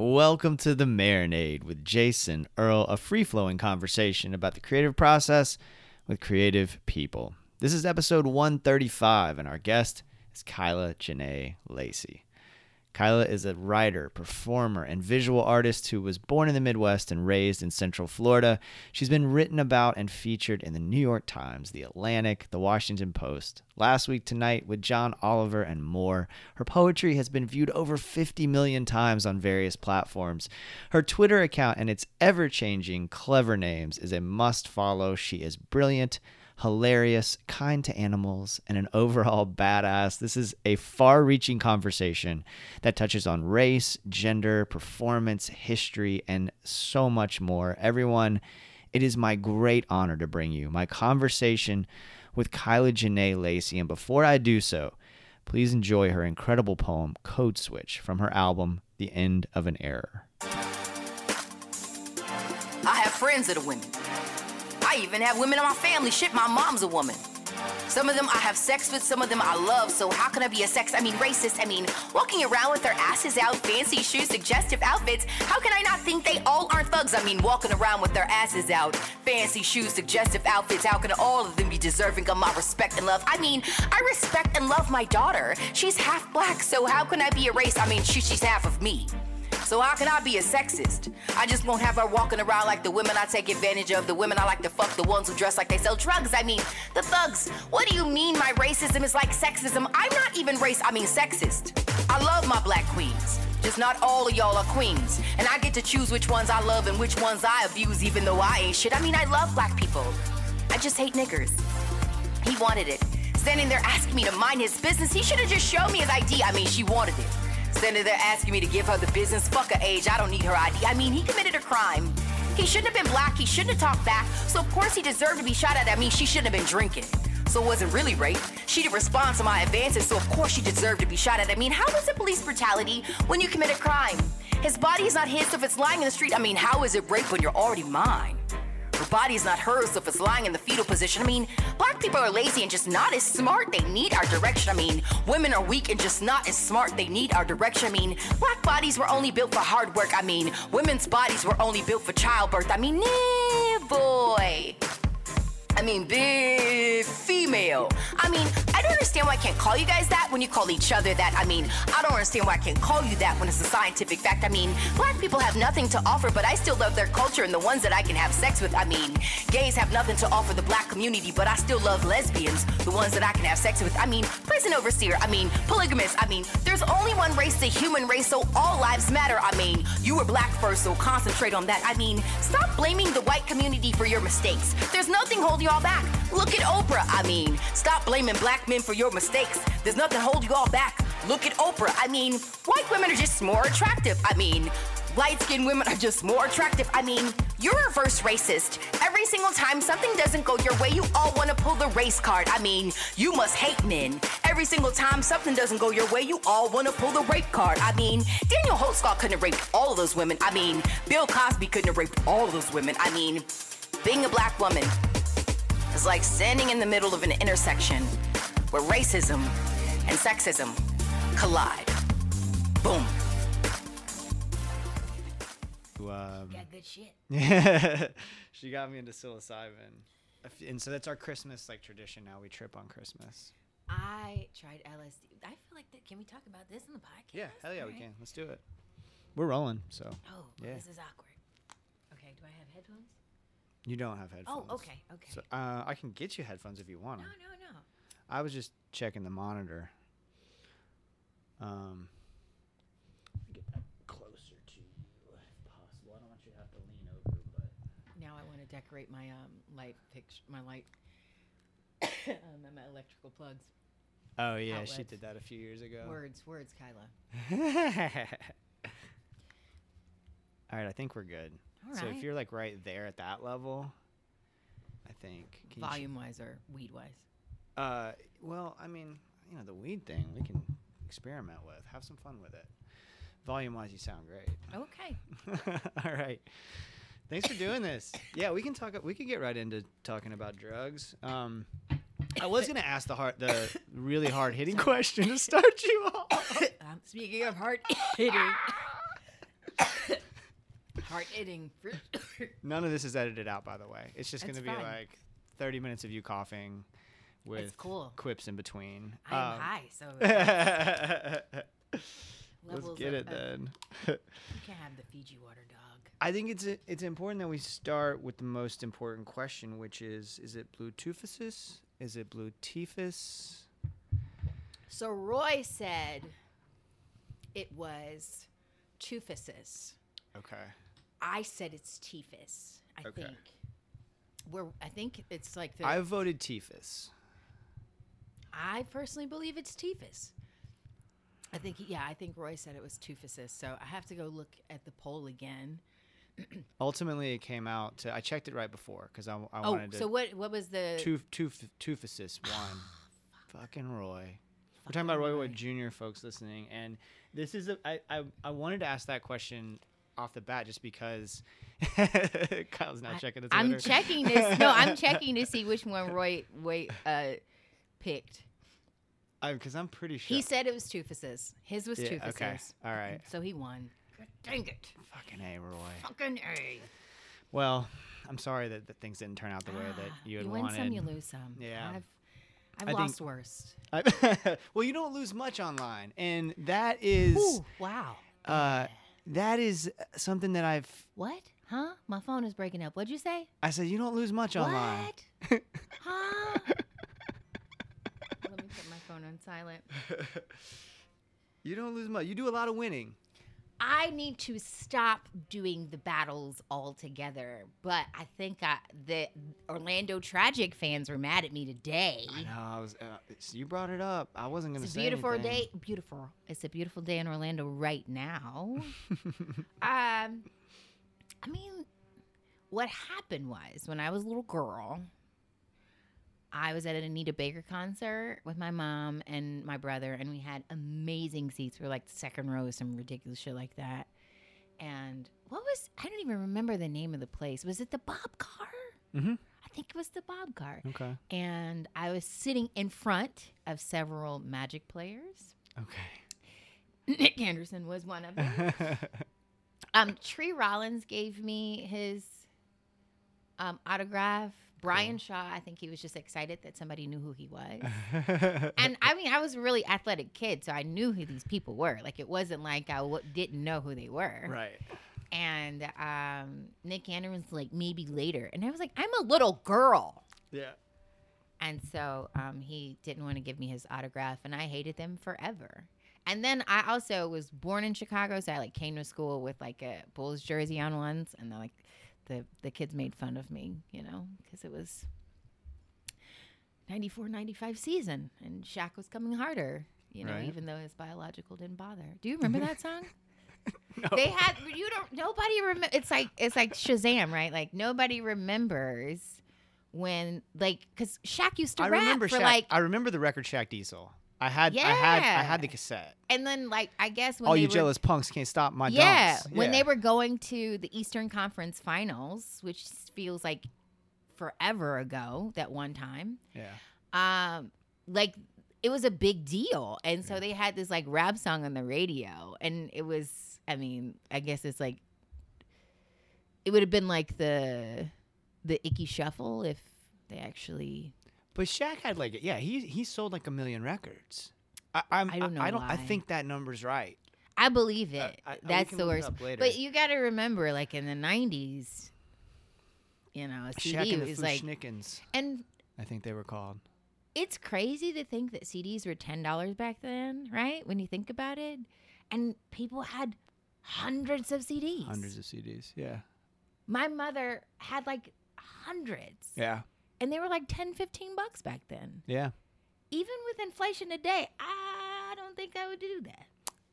Welcome to The Marinade with Jason Earle, a free flowing conversation about the creative process with creative people. This is episode 135, and our guest is Kyla Jenee Lacey. Kyla is a writer, performer, and visual artist who was born in the Midwest and raised in Central Florida. She's been written about and featured in the New York Times, The Atlantic, The Washington Post, Last Week Tonight with John Oliver, and more. Her poetry has been viewed over 50 million times on various platforms. Her Twitter account and its ever changing, clever names is a must follow. She is brilliant hilarious, kind to animals, and an overall badass. This is a far reaching conversation that touches on race, gender, performance, history, and so much more. Everyone, it is my great honor to bring you my conversation with Kyla Jenee Lacey. And before I do so, please enjoy her incredible poem, Code Switch, from her album, The End of an Error. I have friends that are women. Even have women in my family. Shit, my mom's a woman. Some of them I have sex with, some of them I love. So how can I be a sex? I mean, racist. I mean, walking around with their asses out, fancy shoes, suggestive outfits. How can I not think they all aren't thugs? I mean, walking around with their asses out, fancy shoes, suggestive outfits. How can all of them be deserving of my respect and love? I mean, I respect and love my daughter. She's half black, so how can I be a race? I mean, she, she's half of me. So how can I be a sexist? I just won't have her walking around like the women I take advantage of, the women I like to fuck, the ones who dress like they sell drugs. I mean, the thugs. What do you mean my racism is like sexism? I'm not even race, I mean sexist. I love my black queens. Just not all of y'all are queens. And I get to choose which ones I love and which ones I abuse, even though I ain't shit. I mean, I love black people. I just hate niggers. He wanted it. Standing there asking me to mind his business. He should have just shown me his ID. I mean, she wanted it. There asking me to give her the business. Fuck her age. I don't need her ID. I mean, he committed a crime. He shouldn't have been black. He shouldn't have talked back. So of course he deserved to be shot at. I mean, she shouldn't have been drinking. So it wasn't really rape. She didn't respond to my advances. So of course she deserved to be shot at. I mean, how is it police brutality when you commit a crime? His body is not his. So if it's lying in the street, I mean, how is it rape when you're already mine? Her body is not hers, if it's lying in the fetal position, I mean, black people are lazy and just not as smart. They need our direction. I mean, women are weak and just not as smart. They need our direction. I mean, black bodies were only built for hard work. I mean, women's bodies were only built for childbirth. I mean, nah, boy. I mean, big female. I mean, I don't understand why I can't call you guys that when you call each other that. I mean, I don't understand why I can't call you that when it's a scientific fact. I mean, black people have nothing to offer, but I still love their culture and the ones that I can have sex with. I mean, gays have nothing to offer the black community, but I still love lesbians, the ones that I can have sex with. I mean, prison overseer. I mean, polygamous. I mean, there's only one race, the human race, so all lives matter. I mean, you were black first, so concentrate on that. I mean, stop blaming the white community for your mistakes. There's nothing holding y'all back. Look at Oprah. I mean, stop blaming black men for your mistakes. There's nothing hold y'all back. Look at Oprah. I mean, white women are just more attractive. I mean, light skinned women are just more attractive. I mean, you're a reverse racist. Every single time something doesn't go your way, you all want to pull the race card. I mean, you must hate men. Every single time something doesn't go your way, you all want to pull the rape card. I mean, Daniel Holtzclaw couldn't have raped all of those women. I mean, Bill Cosby couldn't have raped all of those women. I mean, being a black woman is like standing in the middle of an intersection where racism and sexism collide. Boom. Um, Yeah, good shit. Yeah, she got me into psilocybin, and so that's our Christmas like tradition. Now we trip on Christmas. I tried LSD. I feel like that. Can we talk about this in the podcast? Yeah, hell yeah, we can. Let's do it. We're rolling, so Oh, well, Yeah. this is awkward. Okay, do I have headphones? you don't have headphones. Oh, okay, okay. So uh, I can get you headphones if you want no, 'em. no, no. I was just checking the monitor. Um, get that closer to you if possible. I don't want you to have to lean over, but Now I want to decorate my um light picture, my light, um, and my electrical plugs. oh yeah, she did that a few years ago. Words, words, Kyla. All right, I think we're good. All so if you're like right there at that level, I think. Can you ch- Volume wise or weed wise? Uh, well, I mean, you know, the weed thing we can experiment with. Have some fun with it. Volume wise, you sound great. Okay. All right. Thanks for doing this. Yeah, we can talk. We could get right into talking about drugs. Um, I was gonna ask the hard, the really hard hitting question to start you off. um, speaking of heart hitting, heart hitting. None of this is edited out, by the way. It's just That's gonna be fine. like thirty minutes of you coughing, with cool. quips in between. I'm Um, high, so Let's get of- it of- then. You can't have the Fiji water dog. I think it's it's important that we start with the most important question, which is: Is it blue tuphosis? Is it blue typhus? So Roy said it was tuphosis. Okay. I said it's typhus. I Okay. think. We're, I think it's like the. I voted typhus. I personally believe it's typhus. I think, yeah, I think Roy said it was tuphosis. So I have to go look at the poll again. Ultimately, it came out to. I checked it right before because I, I Oh, wanted to. so what? What was the? Tuf, tuphosis won. Fucking Roy. We're talking about Roy Wood Jr. folks listening, and this is a. I, I I wanted to ask that question off the bat just because Kyle's not checking the Twitter. I'm checking this. No, I'm checking to see which one Roy wait uh, picked. because I'm pretty sure. He said it was tuphosis. His was Yeah, tuphosis. okay. All right. So he won. Dang it. Fucking a Roy. Fucking A. Well, I'm sorry that, that things didn't turn out the way that you had you win wanted. some, you lose some. Yeah. I've, I've I think- lost worst. I- well, you don't lose much online, and that is Ooh, wow. uh, that is something that I've. What? Huh? My phone is breaking up. What'd you say? I said you don't lose much online. What? huh? Let me put my phone on silent. You don't lose much. You do a lot of winning. I need to stop doing the battles altogether. But I think I, the Orlando Tragic fans were mad at me today. I know. I was. Uh, it's- you brought it up. I wasn't gonna It's a say beautiful anything. day. Beautiful. It's a beautiful day in Orlando right now. um, I mean, what happened was when I was a little girl, I was at an Anita Baker concert with my mom and my brother, and we had amazing seats. We were like second row, some ridiculous shit like that. And what was I don't even remember the name of the place. Was it the Bob Carr? Mhm. I think it was the Bob Carr Okay. and I was sitting in front of several Magic players. Okay. Nick Anderson was one of them. um, Tree Rollins gave me his um, autograph. Brian Shaw, I think he was just excited that somebody knew who he was. and I mean, I was a really athletic kid, so I knew who these people were. Like, it wasn't like I w- didn't know who they were. right. And um, Nick Anderson was like, maybe later. And I was like, I'm a little girl. Yeah. And so um, he didn't want to give me his autograph, and I hated them forever. And then I also was born in Chicago, so I like came to school with like a Bulls jersey on once, and then like the the kids made fun of me, you know, because it was 94, 95 season, and Shaq was coming harder, you know, Right. even though his biological didn't bother. Do you remember that song? No. They had you don't nobody remember. It's like it's like Shazam, right? Like nobody remembers when like because Shaq used to I rap remember for Shaq. like I remember the record Shaq Diesel. I had. I had. I had the cassette. and then like I guess when All you were, jealous punks can't stop my yeah dunks. when they were going to the Eastern Conference Finals, which feels like forever ago that one time. Yeah. um like it was a big deal and so they had this like rap song on the radio and it was i mean i guess it's like it would have been like the the Ickey Shuffle if they actually But Shaq had like yeah he he sold like a million records. I, I'm, I don't know I don't. I think that number's right. i believe uh, it I- that's the worst but you got to remember like in the 90s you know a Shaq cd the was like and I think they were called. it's crazy to think that CDs were ten dollars back then, right? When you think about it, and people had hundreds of CDs. Hundreds of CDs. Yeah. My mother had like hundreds, Yeah. And they were like 10, 15 bucks back then. Yeah. Even with inflation today, I don't think I would do that.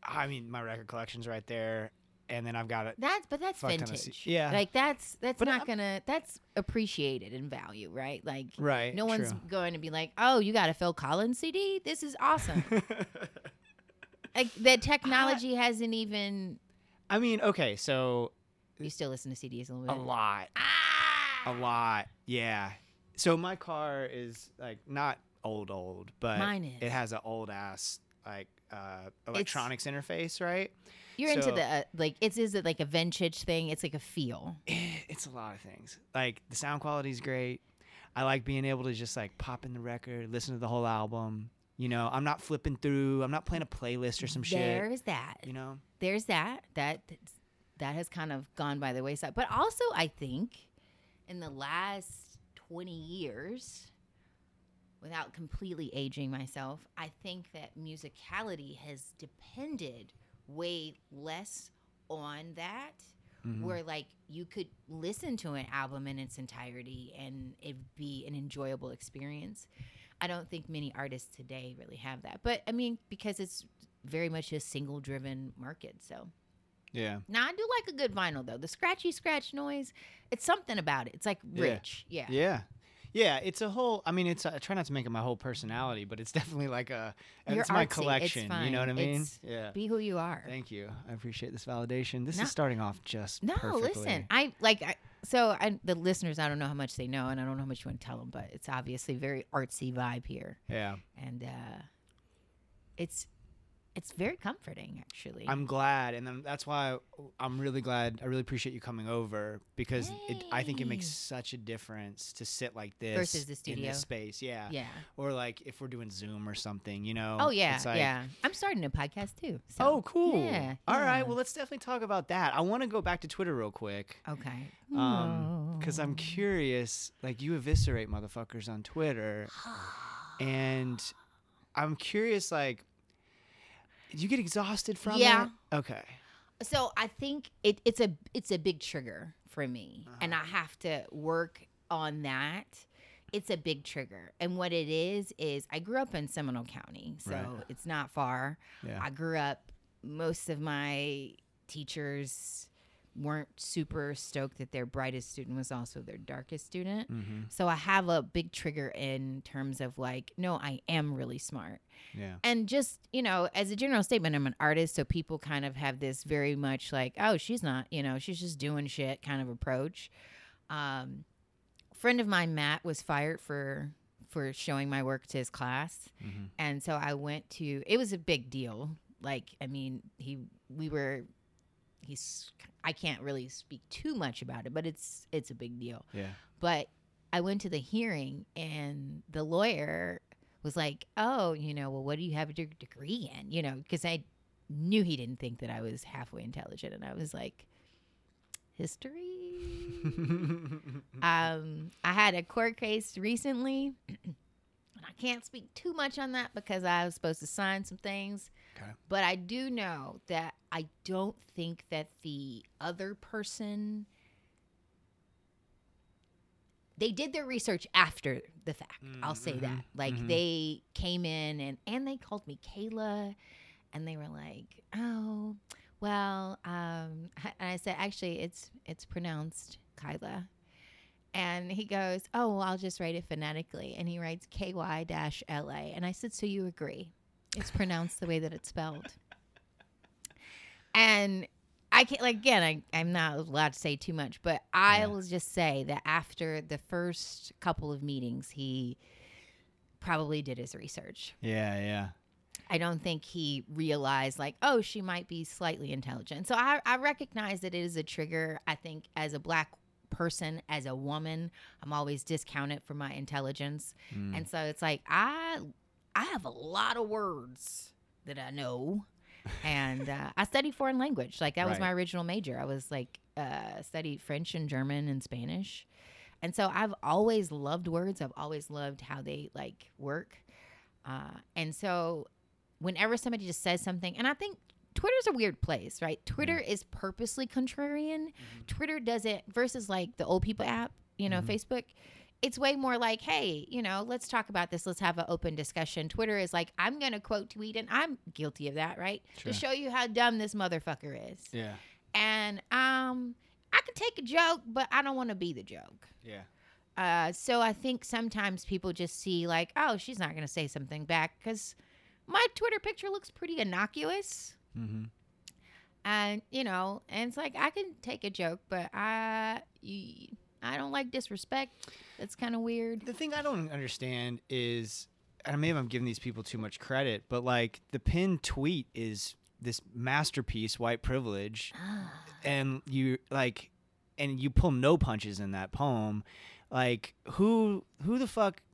I mean, my record collection's right there. and then I've got it. That's but that's vintage. yeah. Like that's that's But not I'm- gonna that's appreciated in value, right? Like Right. no one's true. going to be like, "Oh, you got a Phil Collins CD? This is awesome." like the technology hasn't even I mean, okay, so you still listen to CDs a little a lot, Ah! a lot, yeah. So my car is like not old, old, but Mine it is. has an old ass like uh, electronics interface, right? You're into the uh, like it's is it like a vintage thing? It's like a feel. It's a lot of things. Like the sound quality is great. I like being able to just like pop in the record, listen to the whole album. You know, I'm not flipping through. I'm not playing a playlist or some shit. There's that. You know, There's that. That that has kind of gone by the wayside. But also, I think in the last 20 years, without completely aging myself, I think that musicality has depended way less on that. Mm-hmm. Where like you could listen to an album in its entirety and it'd be an enjoyable experience. I don't think many artists today really have that. But I mean, because it's very much a single driven market. So yeah. now I do like a good vinyl though. The scratchy scratch noise, it's something about it. It's like rich. Yeah. Yeah. Yeah, it's a whole. I mean, it's. I try not to make it my whole personality, but it's definitely like a. You're it's my artsy. It's collection. You know what I mean? It's- yeah. Be who you are. Thank you. I appreciate this validation. This No. is starting off just No, perfectly. listen. I like I, so I, the listeners. I don't know how much they know, and I don't know how much you want to tell them, but it's obviously very artsy vibe here, Yeah, and uh, it's it's very comforting actually. I'm glad, and then that's why I'm really glad. I really appreciate you coming over because it, I think it makes such a difference to sit like this Versus the in studio. this space. Yeah. yeah. Or like if we're doing Zoom or something, you know. Oh yeah, like, yeah. I'm starting a podcast too. So. Oh, cool. Yeah. All right. yeah. Well, let's definitely talk about that. I want to go back to Twitter real quick. Okay. Um, because I'm curious. Like you eviscerate motherfuckers on Twitter, and I'm curious. Like, do you get exhausted from Yeah. it? Okay. so I think it, it's a it's a big trigger for me, and Uh-huh. I have to work on that. It's a big trigger, and what it is is I grew up in Seminole County, so Right. it's not far. Yeah. I grew up. Most of my teachers weren't super stoked that their brightest student was also their darkest student. mm-hmm. So I have a big trigger in terms of like, no, I am really smart. Yeah. And just, you know, as a general statement, I'm an artist. So people kind of have this very much like, oh, she's not, you know, she's just doing shit kind of approach. Um, friend of mine, Matt, was fired for for showing my work to his class. Mhm. And so I went to it was a big deal. Like, I mean, he we were he's I can't really speak too much about it, but it's it's a big deal. Yeah. But I went to the hearing and the lawyer was like, "Oh, you know, well, what do you have your degree in?" You know, because I knew he didn't think that I was halfway intelligent, and I was like, "History." um, I had a court case recently. and I can't speak too much on that because I was supposed to sign some things. Okay. But I do know that I don't think that the other person they did their research after the fact. I'll say that. mhm, Like mhm. they came in and and they called me Kayla and they were like, "Oh, well, um and I said actually it's it's pronounced Kyla. And he goes, "Oh, well, I'll just write it phonetically." And he writes K Y dash L A. And I said, "So you agree? It's pronounced the way that it's spelled." And I can't like again. I I'm not allowed to say too much, but I Yeah. will just say that after the first couple of meetings, he probably did his research. Yeah. Yeah. I don't think he realized like, oh, she might be slightly intelligent. So I, I recognize that it is a trigger. I think as a black person, as a woman, I'm always discounted for my intelligence. Mm. And so it's like I I have a lot of words that I know. and uh, I studied foreign language. Like that was my original major. I was like uh, studied French and German and Spanish. And so I've always loved words. I've always loved how they like work. Uh, and so whenever somebody just says something, and I think Twitter's a weird place, right? Twitter is purposely contrarian. Twitter doesn't versus like the old people app, you know, Facebook. It's way more like, hey, you know, let's talk about this. Let's have an open discussion. Twitter is like, I'm gonna quote tweet, and I'm guilty of that, right? Sure. To show you how dumb this motherfucker is. Yeah. and um, I can take a joke, but I don't want to be the joke. Yeah. Uh, so I think sometimes people just see like, oh, she's not gonna say something back because my Twitter picture looks pretty innocuous, Mm-hmm. and you know, and it's like I can take a joke, but I, you, I don't like disrespect. That's kind of weird. The thing I don't understand is, and maybe I'm giving these people too much credit, but like the pinned tweet is this masterpiece, white privilege, ah. and you like, and you pull no punches in that poem. Like who who the fuck s- I don't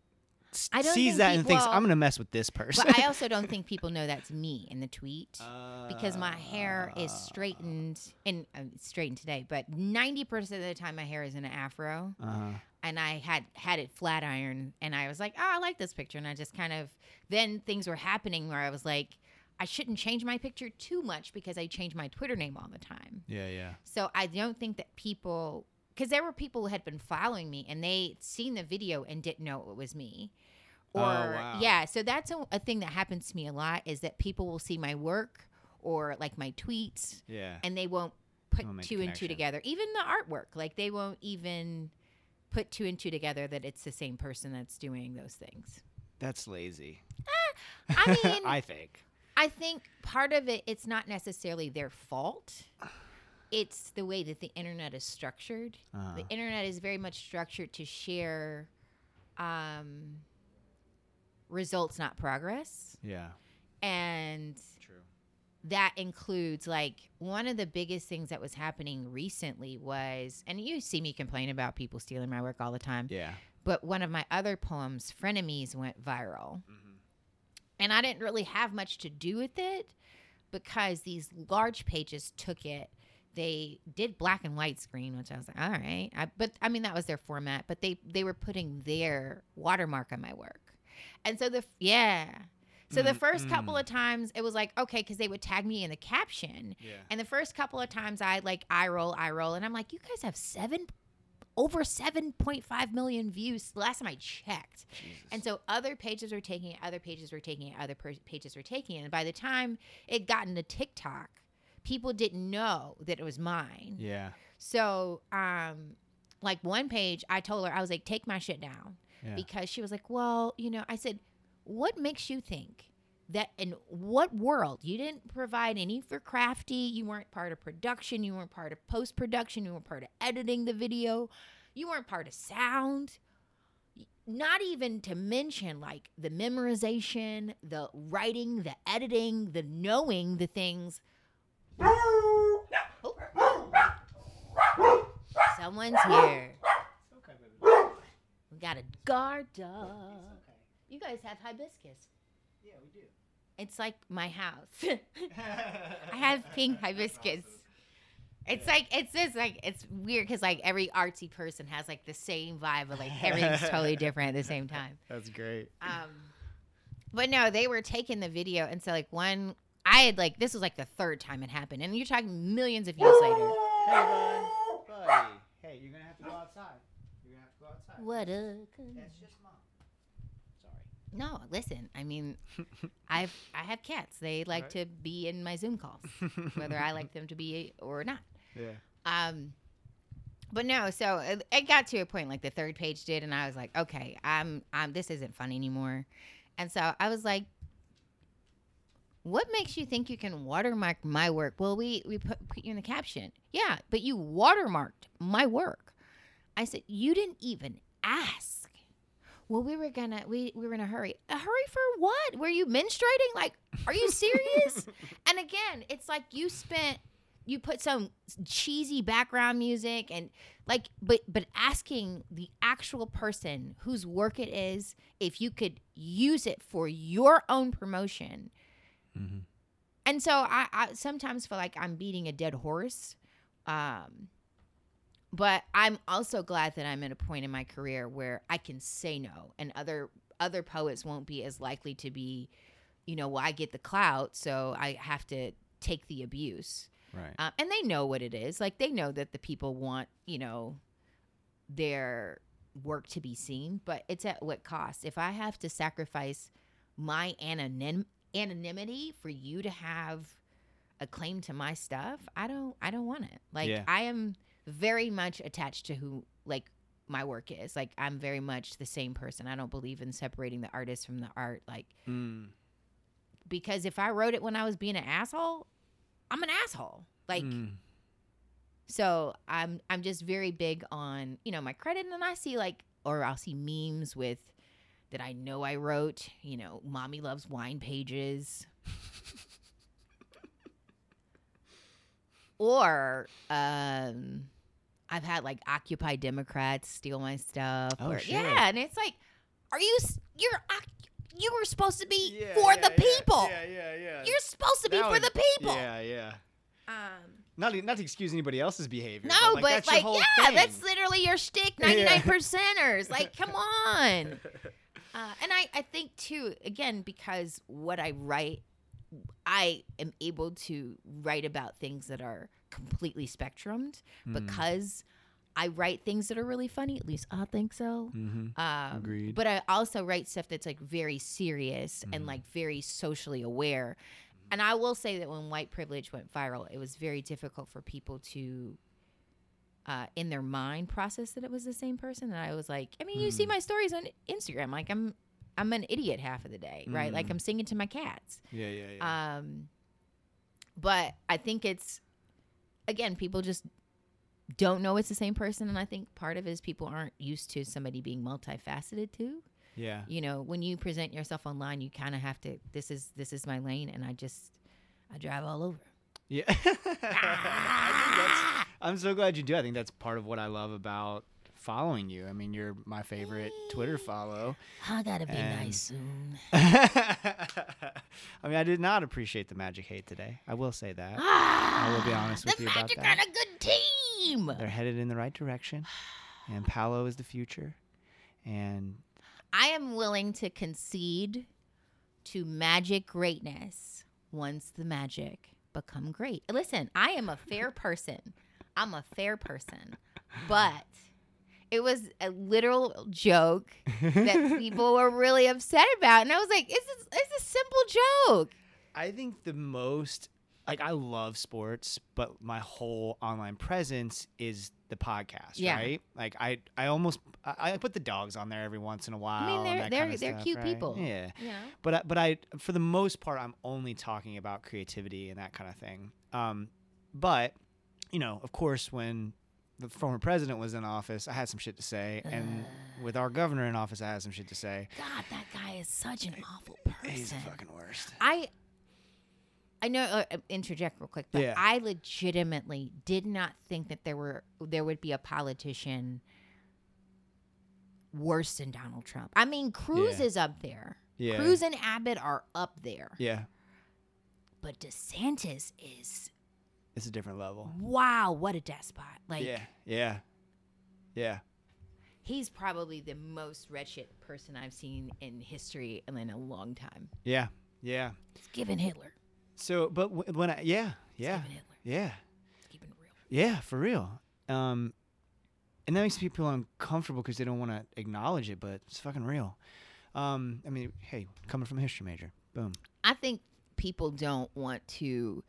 sees that peop- and thinks I'm gonna mess with this person? But I also don't think people know that's me in the tweet. because my hair is Uh, straightened and uh, straightened today, but 90% of the time my hair is in an afro Uh-huh. and I had had it flat iron and I was like, "Oh, I like this picture." And I just kind of then things were happening where I was like, I shouldn't change my picture too much because I change my Twitter name all the time. Yeah, yeah. So I don't think that people because there were people who had been following me and they seen the video and didn't know it was me. Oh, or Oh, wow. yeah, so that's a, a thing that happens to me a lot is that people will see my work or like my tweets Yeah. and they won't put Won't two and two together. Even the artwork, like they won't even put two and two together that it's the same person that's doing those things. That's lazy. Ah, I mean, I think. I think part of it, it's not necessarily their fault. It's the way that the internet is structured. Uh-huh. The internet is very much structured to share um, results, not progress. Yeah. And True. that includes like one of the biggest things that was happening recently was, and you see me complain about people stealing my work all the time, Yeah. but one of my other poems, Frenemies, went viral. Mm-hmm. And I didn't really have much to do with it because these large pages took it. They did black and white screen, which I was like, all right. I, but I mean, that was their format. But they they were putting their watermark on my work, and so the yeah. So the Mm, first couple mm. of times it was like okay, because they would tag me in the caption, Yeah. and the first couple of times I like I roll, I roll, and I'm like, you guys have seven, over seven point five million views. Last time I checked, and so other pages were taking it, other pages were taking it, other per- pages were taking it. And by the time it got into TikTok, people didn't know that it was mine. Yeah. So, um, like one page, I told her I was like, take my shit down Yeah. because she was like, well, you know, I said, what makes you think that in what world you didn't provide any for crafty, you weren't part of production, you weren't part of post production, you weren't part of editing the video, you weren't part of sound. Not even to mention like the memorization, the writing, the editing, the knowing the things. Someone's here. We got a guard dog. You guys have hibiscus. Yeah, we do. It's like my house. I have pink hibiscus. It's like it's just like it's weird because like every artsy person has like the same vibe, but like everything's totally different at the same time. That's great. Um, but no, they were taking the video, and so like one, I had like this was like the third time it happened, and you're talking millions of years later. Hey, bud. Buddy. Hey, you're gonna have to go outside. You're gonna have to go outside. What a That's just mom. Sorry. no! Listen, I mean, I've I have cats. They like Right. to be in my Zoom calls, whether I like them to be or not. Yeah. Um, but no, so it, it got to a point like the third page did, and I was like, okay, I'm, I'm, this isn't fun anymore. And so I was like, what makes you think you can watermark my work? Well, we we put, put you in the caption. Yeah, but you watermarked my work. I said you didn't even ask. Well, we were gonna we, we were in a hurry. A hurry for what? Were you menstruating? Like, are you serious? and again, it's like you spent you put some cheesy background music and like but but asking the actual person whose work it is if you could use it for your own promotion Mm-hmm. and so I, I sometimes feel like i'm beating a dead horse um but i'm also glad that i'm at a point in my career where i can say no and other other poets won't be as likely to be you know well i get the clout so i have to take the abuse Right. um, and they know what it is. Like they know that the people want, you know, their work to be seen, but it's at what cost? If I have to sacrifice my anonym anonymity for you to have a claim to my stuff, I don't I don't want it. Like Yeah. I am very much attached to who like my work is. Like I'm very much the same person. I don't believe in separating the artist from the art. Like Mm. because if I wrote it when I was being an asshole, I'm an asshole. Like Mm. so I'm I'm just very big on, you know, my credit and then I see like or I'll see memes with that I know I wrote, you know, mommy loves wine pages. or um I've had like Occupy Democrats steal my stuff. Oh, or, shit. Yeah, and it's like, are you you're you were supposed to be Yeah, for yeah, the yeah, people. Yeah, yeah, yeah. You're supposed to be That for was- the people. Yeah, yeah. Um, Not not to excuse anybody else's behavior. no, but, but, like, that's like, yeah, thing. that's literally your shtick. Ninety nine percenters. Like, come on. Uh, and I, I think too, again, because what I write, I am able to write about things that are completely spectrumed Hmm. because I write things that are really funny. At least I think so. Mm-hmm. Um, Agreed. But I also write stuff that's like very serious Mhm. and like very socially aware. And I will say that when white privilege went viral, it was very difficult for people to, uh, in their mind, process that it was the same person. And I was like, I mean, you see Mm. my stories on Instagram. Like I'm, I'm an idiot half of the day, right? Like Mm. I'm singing to my cats. Yeah, yeah, yeah. Um, but I think it's again, people just don't know it's the same person, and I think part of it is people aren't used to somebody being multifaceted too. yeah. You know, when you present yourself online, you kind of have to. This is this is my lane, and I just I drive all over. Yeah. That's, I'm so glad you do. I think that's part of what I love about following you. I mean, you're my favorite Twitter follow. I gotta be And- nice soon. I mean, I did not appreciate the Magic hate today. I will say that. Ah, I will be honest with you about that. The Magic got a good team. They're headed in the right direction, and Paolo is the future. And I am willing to concede to magic greatness once the magic become great. Listen, I am a fair person. I'm a fair person. But it was a literal joke that people were really upset about. And I was like, it's a, it's a simple joke. I think the most like I love sports, but my whole online presence is the podcast, Yeah. right? Like I, I almost I, I put the dogs on there every once in a while. and they're- they're- kinda they're stuff, cute right? people. Yeah, know? but I- but I for the most part I'm only talking about creativity and that kind of thing. Um, but you know, of course, when the former president was in office, I had some shit to say, and with our governor in office, I had some shit to say. God, that guy is such an awful person. He's the fucking worst. I I know uh, uh, interject real quick, but Yeah. I legitimately did not think that there were there would be a politician worse than Donald Trump. I mean, Cruz Yeah. is up there. Yeah. Cruz and Abbott are up there. Yeah, But DeSantis is it's a different level. wow, what a despot. Like yeah, yeah, yeah. he's probably the most wretched person I've seen in history and in a long time. Yeah, yeah. It's given Hitler. So, but w- when I, yeah, yeah, yeah, It's keeping it real. yeah, for real. Um, and that makes people uncomfortable because they don't want to acknowledge it, but it's fucking real. Um, I mean, hey, coming from a history major, boom. I think people don't want to.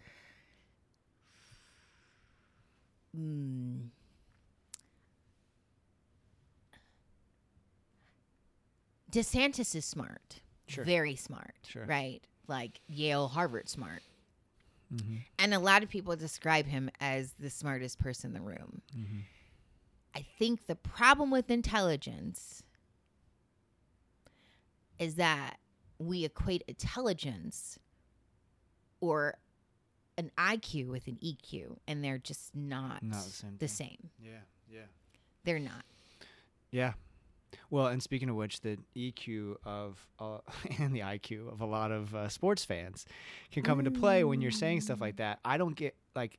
Mm, DeSantis is smart, Sure. very smart, Sure. right? Like Yale, Harvard smart. Mm-hmm. And a lot of people describe him as the smartest person in the room. Mm-hmm. I think the problem with intelligence is that we equate intelligence or an IQ with an EQ, and they're just not, Not the same the same. Yeah, yeah, They're not. yeah. Well, and speaking of which, the EQ of uh, and the IQ of a lot of uh, sports fans can come into play when you're saying stuff like that. I don't get like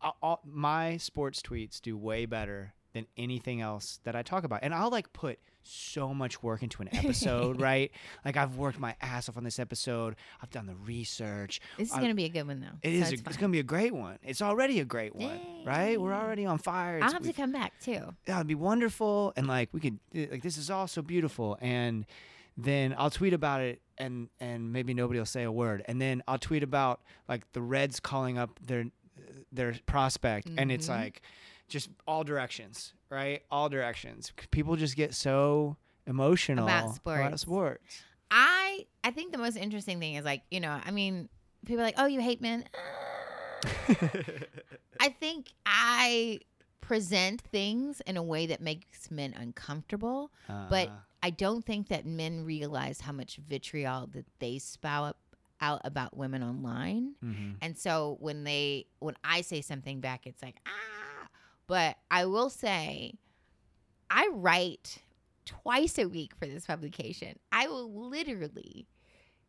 all, all, my sports tweets do way better than anything else that I talk about, and I'll like put so much work into an episode, right? Like I've worked my ass off on this episode. I've done the research. This is I- going to be a good one, though. It so is. it's a, it's going to be a great one. It's already a great one, right? We're already on fire. I'll have to come back, too. that would be wonderful and like we could like this is all so beautiful and then I'll tweet about it and and maybe nobody will say a word. And then I'll tweet about like the Reds calling up their their prospect and it's Mhm. like just all directions, right? All directions. People just get so emotional About About sports. sports. I I think the most interesting thing is like you know I mean people are like oh you hate men. I think I present things in a way that makes men uncomfortable, but Uh, I don't think that men realize how much vitriol that they spout out about women online. mhm. And so when they when I say something back, it's like ah. But I will say, I write twice a week for this publication. I will literally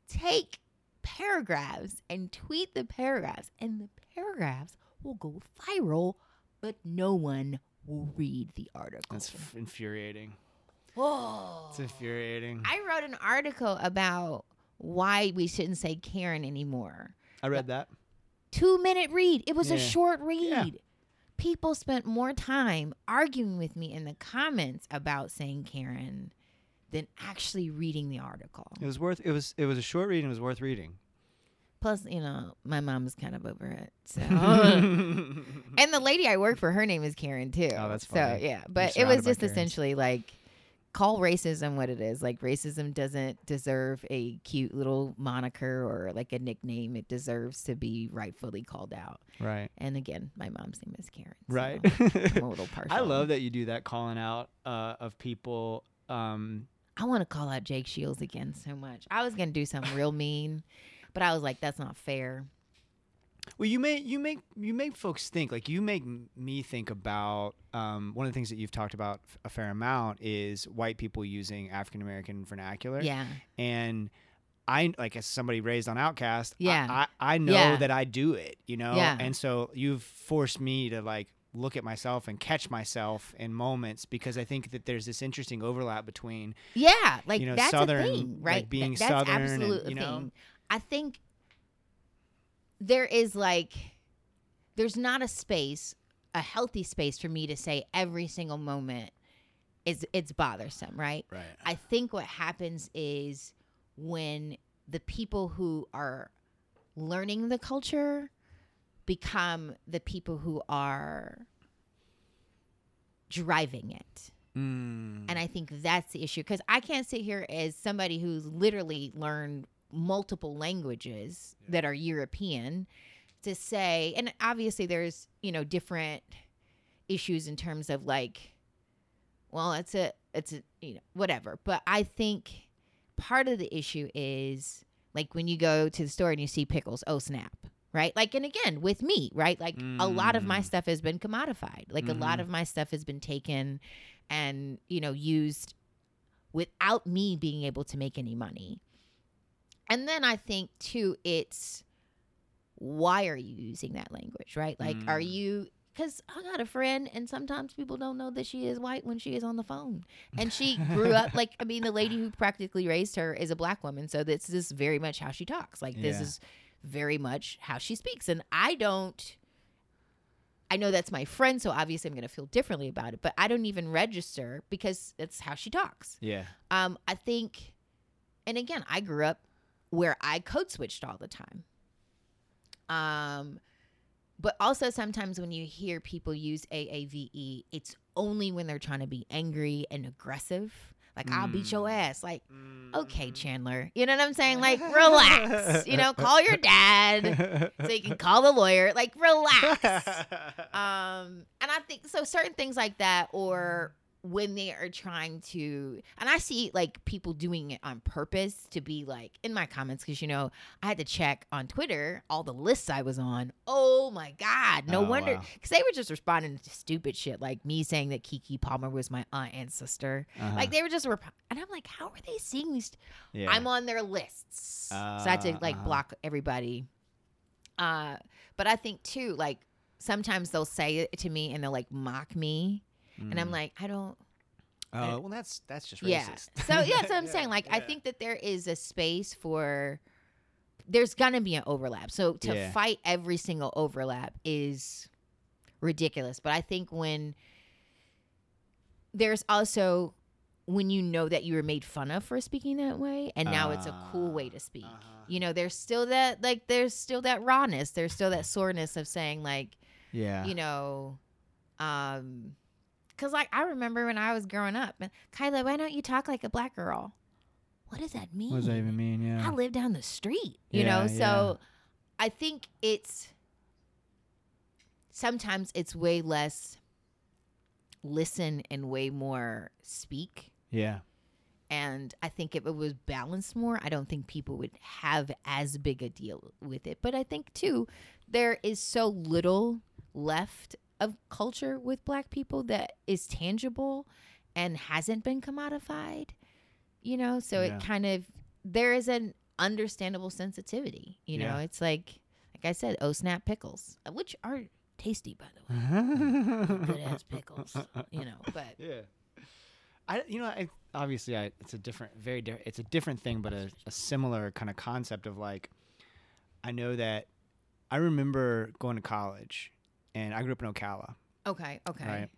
take paragraphs and tweet the paragraphs, and the paragraphs will go viral, but no one will read the article. That's f- infuriating. oh. It's infuriating. I wrote an article about why we shouldn't say Karen anymore. I read that. two minute read. It was a short read. Yeah. People spent more time arguing with me in the comments about saying Karen than actually reading the article. It was worth. It was. It was a short read. and It was worth reading. Plus, you know, my mom is kind of over it. So, and the lady I work for, her name is Karen too. Oh, that's so yeah. But it was just Karens. essentially like call racism what it is. Like racism doesn't deserve a cute little moniker or like a nickname. It deserves to be rightfully called out. right. And again, my mom's name is Karen. so Right. I'm a little partial. I love that you do that calling out uh, of people. Um, I want to call out Jake Shields again so much. I was gonna do something real mean, but I was like, that's not fair. Well, you make you make you make folks think. Like you make me think about um, one of the things that you've talked about a fair amount is white people using African American vernacular. Yeah. and I like as somebody raised on OutKast, Yeah. I, I, know Yeah. that I do it, you know, Yeah. and so you've forced me to like look at myself and catch myself in moments because I think that there's this interesting overlap between Yeah, like You know, that's Southern, a thing, like, right? Th- being that's Southern and, absolute a you know? thing. I think there is like there's not a space, a healthy space for me to say every single moment is it's bothersome, right? right. I think what happens is when the people who are learning the culture become the people who are driving it. Mm. And I think that's the issue because I can't sit here as somebody who's literally learned multiple languages that are European to say, and obviously there's, you know, different issues in terms of like, well, it's a, it's a, you know, whatever. But I think part of the issue is like when you go to the store and you see pickles, oh snap. Right. Like, and again, with me, right? Like, a lot of my Mm. stuff has been commodified. Like, a lot Mhm. of my stuff has been taken and you know used without me being able to make any money and then i think too it's why are you using that language right like are Mm. you because i got a friend and sometimes people don't know that she is white when she is on the phone and she grew up like i mean the lady who practically raised her is a black woman so this is very much how she talks like this Yeah. is very much how she speaks and i don't I know that's my friend, so obviously I'm going to feel differently about it, but I don't even register because that's how she talks. yeah. Um, I think, and again, I grew up where I code switched all the time. Um, but also sometimes when you hear people use AAVE, it's only when they're trying to be angry and aggressive. Like, I'll beat your Mm. ass. Like, okay, Mm. Chandler. You know what I'm saying? Like, relax. You know, call your dad so you can call the lawyer. Like, relax. Um, and I think so. Certain things like that, or when they are trying to, and I see like people doing it on purpose to be like in my comments because you know I had to check on Twitter all the lists I was on. Oh my god, no Oh, wonder wow. because they were just responding to stupid shit like me saying that Keke Palmer was my aunt and sister. Uh-huh. Like they were just, rep- and I'm like, how are they seeing these? yeah. I'm on their lists. so I had to Uh, like uh-huh. block everybody. Uh, but I think too, like sometimes they'll say it to me and they'll like mock me, and I'm Mm. like, I don't. oh, well, that's that's just Yeah. racist. So yeah, that's what I'm Yeah, saying. Like I think that there is a space for. There's gonna be an overlap. So to Yeah. fight every single overlap is ridiculous. But I think when there's also when you know that you were made fun of for speaking that way and now it's a cool way Ah, to speak. uh-huh. You know, there's still that like there's still that rawness, there's still that soreness of saying like, Yeah. you know, um cuz like I remember when I was growing up, and Kyla, why don't you talk like a black girl? What does that mean? what does that even mean? Yeah. I live down the street, you Yeah, know? yeah. So I think it's sometimes it's way less listen and way more speak. yeah. And I think if it was balanced more, I don't think people would have as big a deal with it. But I think too, there is so little left of culture with black people that is tangible and hasn't been commodified. You know, so Yeah. it kind of there is an understandable sensitivity. You know, Yeah. it's like like I said, oh snap pickles, which are tasty by the way. Good ass pickles. You know, but Yeah. I you know I obviously I it's a different very different, it's a different thing but a, a similar kind of concept of like I know that I remember going to college and I grew up in Ocala okay, okay. right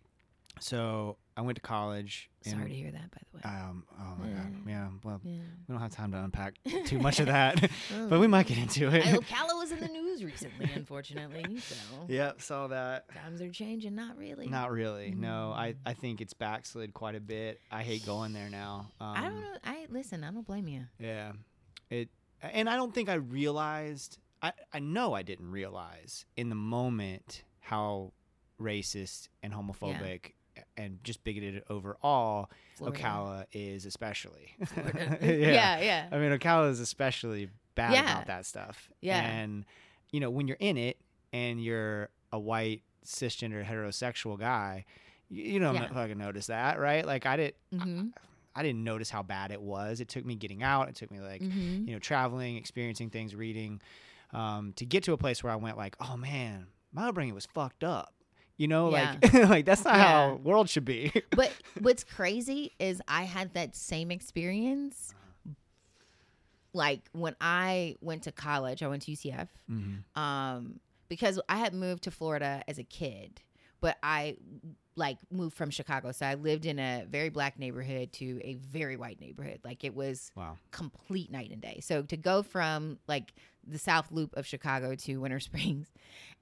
so I went to college Sorry and, to hear that by the way. um oh my god Yeah. yeah well yeah. we don't have time to unpack too much of that but we might get into it I, Ocala was in the news recently, unfortunately. So yep saw that times are changing. Not really. not really no I Mm. I think it's backslid quite a bit I hate going there now um, I don't know. I listen. I don't blame you. Yeah. It and I don't think I realized I, I know I didn't realize in the moment how racist and homophobic and just bigoted overall Florida. Ocala is especially. Yeah. yeah, yeah. I mean Ocala is especially bad Yeah. about that stuff. Yeah. And you know, when you're in it and you're a white cisgender heterosexual guy, you, you don't Yeah. fucking notice that, right? Like I did Mm-hmm. I didn't notice how bad it was. It took me getting out. It took me like mm-hmm. you know traveling, experiencing things, reading, um, to get to a place where I went like, oh man, my upbringing was fucked up. You know, like like that's not how world should be. But what's crazy is I had that same experience. Like when I went to college, I went to UCF. mm-hmm. um, because I had moved to Florida as a kid, but I like moved from Chicago, so I lived in a very black neighborhood to a very white neighborhood. Like it was Wow. complete night and day. So to go from like the South Loop of Chicago to Winter Springs,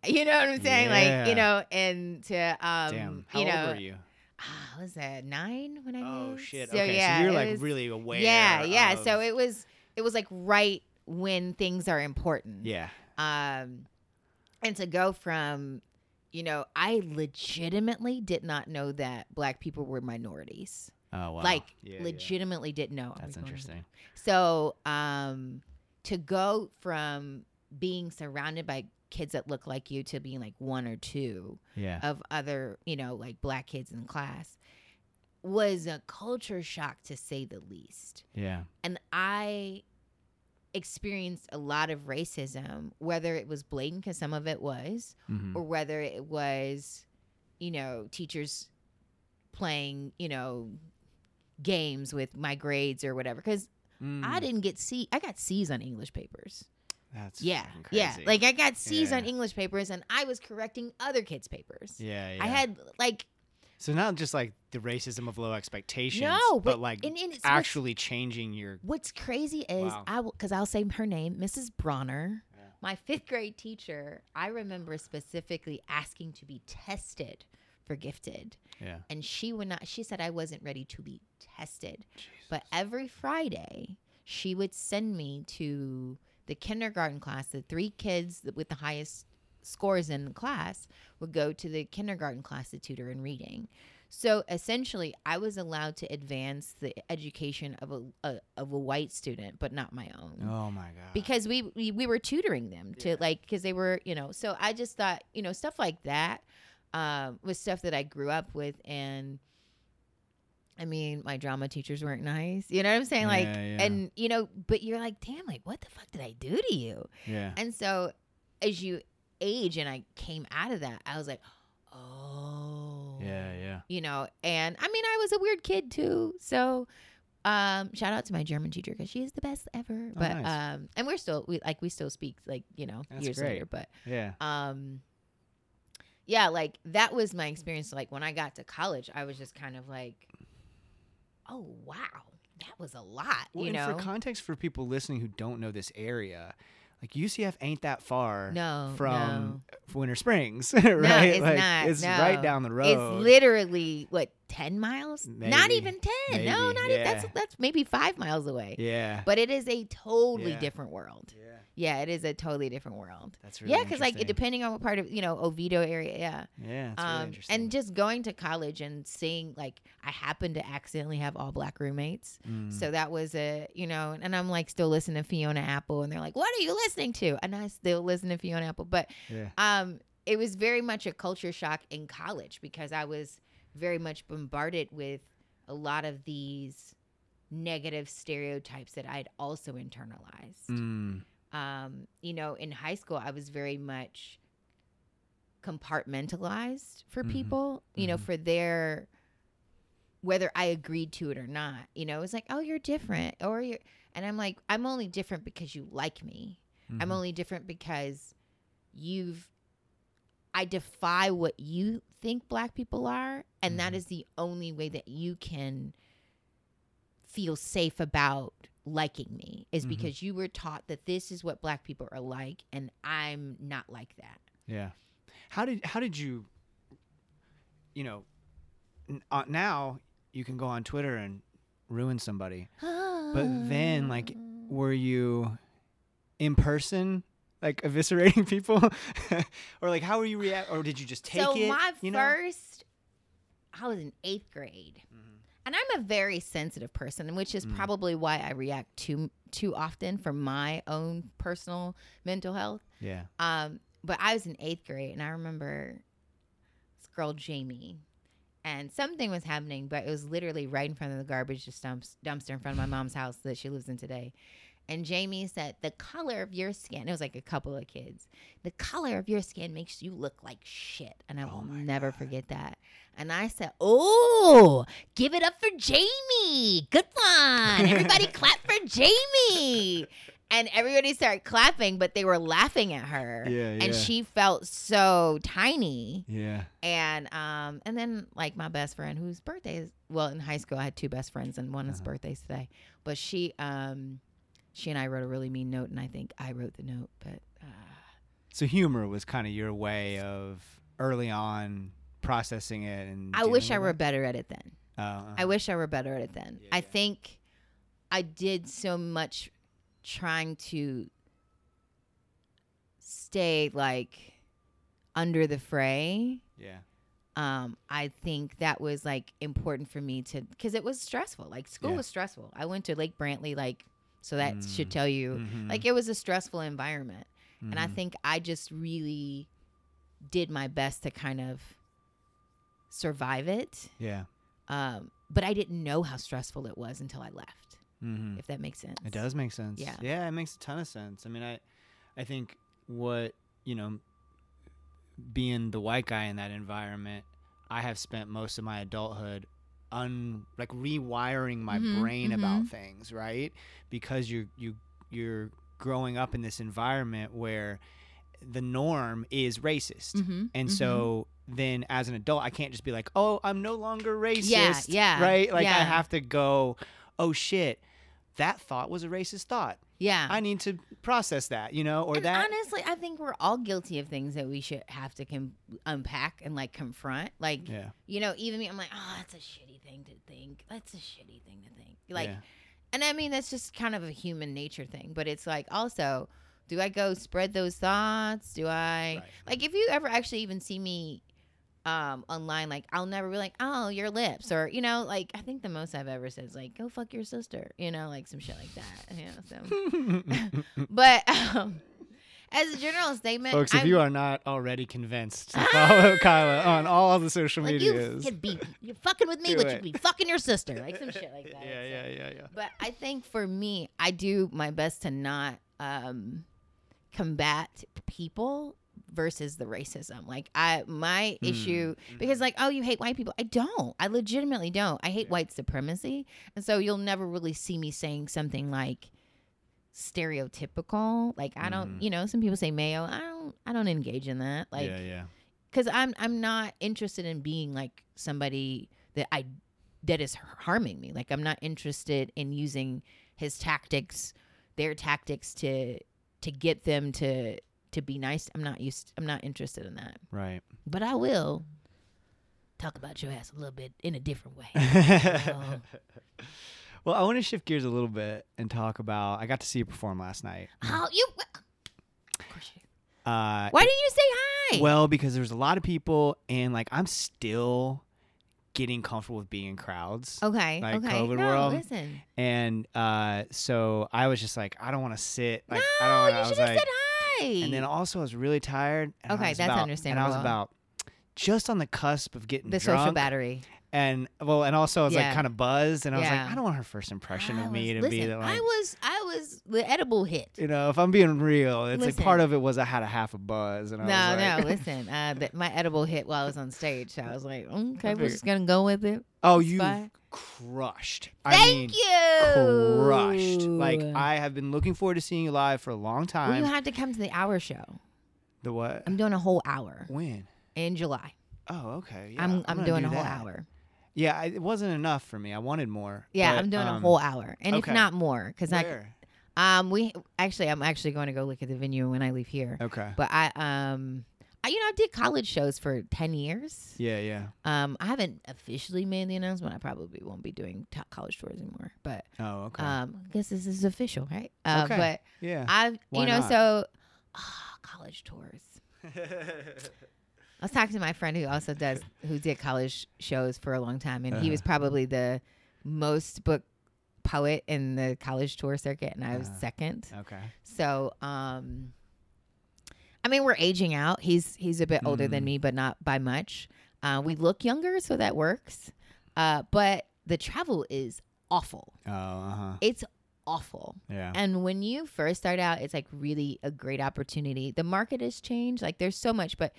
you know what I'm saying? Like you know, and to um, Damn. How you know, old were you? ah, was that nine when I Oh moved? shit. So, okay, yeah, so you're like was- really aware. yeah, yeah. So it was it was like right when things are important yeah. um and to go from you know i legitimately did not know that black people were minorities Oh wow. like Yeah, yeah. legitimately didn't know That's interesting. so um to go from being surrounded by kids that look like you to being like one or two Yeah. of other you know like black kids in class was a culture shock to say the least Yeah. and I experienced a lot of racism, whether it was blatant, because some of it was, Mm-hmm. or whether it was, you know, teachers playing, you know, games with my grades or whatever. Because Mm. I didn't get C, I got C's on English papers. That's Yeah, yeah. Like I got C's on English papers, and I was correcting other kids' papers. yeah, yeah. I had like so not just like the racism of low expectations, no, but, like and, and actually changing your What's crazy is Wow. I because I'll say her name, Mrs. Bronner, Yeah. my fifth grade teacher. I remember specifically asking to be tested for gifted, yeah. and she would not. She said I wasn't ready to be tested, but every Friday she would send me to the kindergarten class. The three kids with the highest scores in the class would go to the kindergarten class to tutor in reading. So essentially, I was allowed to advance the education of a, a of a white student, but not my own Oh my god. because we, we we were tutoring them to Yeah. like because they were you know so i just thought you know stuff like that um was stuff that i grew up with and i mean my drama teachers weren't nice you know what i'm saying like Yeah, yeah. and you know but you're like damn like what the fuck did i do to you yeah. and so as you age and i came out of that i was like oh Yeah, yeah. you know and i mean i was a weird kid too so um shout out to my german teacher because she is the best ever Oh, but nice. um and we're still we like we still speak like you know That's years great. later but Yeah. um yeah like that was my experience like when i got to college i was just kind of like oh wow, that was a lot. Well, you know, for context for people listening who don't know this area, like UCF ain't that far No, from Winter Springs, no, right? it's like not. it's no. right down the road. It's literally what ten miles? Not even ten. No, Maybe, not even. That's that's maybe five miles away. yeah. But it is a totally Yeah. different world. yeah. Yeah, it is a totally different world. That's really yeah, because like depending on what part of you know Oviedo area, yeah. Yeah, it's really Um, interesting. and just going to college and seeing like I happened to accidentally have all black roommates, Mm. so that was a you know, and I'm like still listening to Fiona Apple, and they're like, "What are you listening to?" And I still listen to Fiona Apple, but yeah. um, it was very much a culture shock in college because I was very much bombarded with a lot of these negative stereotypes that I'd also internalized Mm. Um, you know, in high school, I was very much compartmentalized for Mhm. people, you know, Mhm. for their whether I agreed to it or not. You know, it was like, oh, you're different, or you're, and I'm like, I'm only different because you like me. I'm Mhm. only different because you've. I defy what you think black people are, and that Mhm. is the only way that you can feel safe about liking me is Mhm. because you were taught that this is what black people are like and I'm not like that. Yeah. How did how did you you know n- uh, now you can go on Twitter and ruin somebody. But then like were you in person like eviscerating people or like how were you react or did you just take so it? my you know? first I was in 8th grade. Mhm. And I'm a very sensitive person, which is Mm. probably why I react too too often for my own personal mental health. Yeah. Um, but I was in eighth grade, and I remember this girl Jamie, and something was happening, but it was literally right in front of the garbage dumps, dumpster in front of my mom's house that she lives in today. And Jamie said, "The color of your skin." It was like a couple of kids. The color of your skin makes you look like shit, and I Oh will never God. forget that. And I said, "Oh, give it up for Jamie! Good one! Everybody clap for Jamie!" And everybody started clapping, but they were laughing at her Yeah, and she felt so tiny Yeah. and um and then like my best friend whose birthday is well in high school i had two best friends and one is Uh-huh. birthdays today but she um she and i wrote a really mean note and i think i wrote the note but uh, So humor was kind of your way of early on processing it and i wish i were it? better at it then Oh, i wish i were better at it then Yeah, i yeah. think i did so much trying to stay like under the fray Yeah. um i think that was like important for me to because it was stressful like school Yeah. was stressful i went to lake brantley like so that should Mm. tell you Mhm. like it was a stressful environment and i Mhm. think i just really did my best to kind of survive it Yeah. um but i didn't know how stressful it was until i left Mm-hmm. if that makes sense It does make sense. Yeah. Yeah, it makes a ton of sense. I mean, I, I think what you know, being the white guy in that environment, I have spent most of my adulthood, un like rewiring my Mhm, brain about mhm. things, right? Because you you you're growing up in this environment where the norm is racist. mm-hmm, And so then as an adult, I can't just be like, oh, I'm no longer racist. Yeah, yeah, Right? Like I have to go, oh shit, that thought was a racist thought. Yeah I need to process that, you know, or and that. honestly, I think we're all guilty of things that we should have to com- unpack and like confront. Like, yeah. you know, even me, I'm like, oh, that's a shitty thing to think. That's a shitty thing to think. Like, yeah. and I mean, that's just kind of a human nature thing. But it's like, also, do I go spread those thoughts? Do I, Right. like, if you ever actually even see me um online like i'll never be like oh your lips or you know like i think the most i've ever said is like go fuck your sister you know like some shit like that you so but um as a general statement Folks, if I'm- you are not already convinced to follow Kyla on all the social like you medias. could be you're fucking with me but you'd be fucking your sister like some shit like that yeah, So- yeah, yeah, yeah. But I think for me, I do my best to not um, combat people versus the racism. Like I, my Mm, issue mm-hmm. because like, oh, you hate white people. I don't. I legitimately don't. I hate Yeah. white supremacy, and so you'll never really see me saying something like stereotypical. Like I don't, Mhm. you know, some people say mayo. I don't. I don't engage in that. Like yeah, yeah. because I'm I'm not interested in being like somebody that I that is harming me. Like I'm not interested in using his tactics, their tactics to to get them to to be nice. I'm not used. I'm not interested in that. Right. But I will talk about your ass a little bit in a different way. Oh. well, I want to shift gears a little bit and talk about. I got to see you perform last night. How you? Of course you. Uh, Why didn't you say hi? Well, because there's a lot of people, and like I'm still getting comfortable with being in crowds. okay, like okay. COVID no, world. listen. And uh, so I was just like, I don't want to sit. Like, I no, don't. wanna- you should have like, said hi. And then also I was really tired. and I Okay, was that's about- understandable. And I was about just on the cusp of getting the drunk. social battery. And well, and also I was Yeah. like kind of buzzed, and I was Yeah. like, I don't want her first impression I of me was- to be listen, that like. I was, I was the edible hit. you know, if I'm being real, it's like part of it was I had a half a buzz, and I No, was like, no, listen. Uh, that my edible hit while I was on stage. So I was like, okay, we're just gonna go with it. oh, you crushed. I Thank mean, you. crushed. Like I have been looking forward to seeing you live for a long Well, time. you have to come to the hour show. the what? I'm doing a whole hour When? in July. Oh, okay. Yeah, I'm I'm gonna doing do a whole that. hour. Yeah, it wasn't enough for me. I wanted more. Yeah, but, I'm doing a um, whole hour, and okay. if not more, because I? Um we actually I'm actually going to go look at the venue when I leave here. Okay. But I um I you know I did college shows for ten years. Yeah, yeah. Um, I haven't officially made the announcement. I probably won't be doing top college tours anymore. But Oh, okay. um, I guess this is official, right? Uh, Okay. But yeah. I've Why you know not? so ah, college tours. I was talking to my friend who also does who did college shows for a long time, and he was Uh-huh. probably the most booked poet in the college tour circuit, and I was Uh-huh. second. okay. So, um, I mean, we're aging out. He's he's a bit older than Mm. me, but not by much. Uh, we look younger, so that works. Uh, but the travel is awful. Oh, uh huh. It's awful. Yeah. And when you first start out, it's like really a great opportunity. The market has changed. Like there's so much, but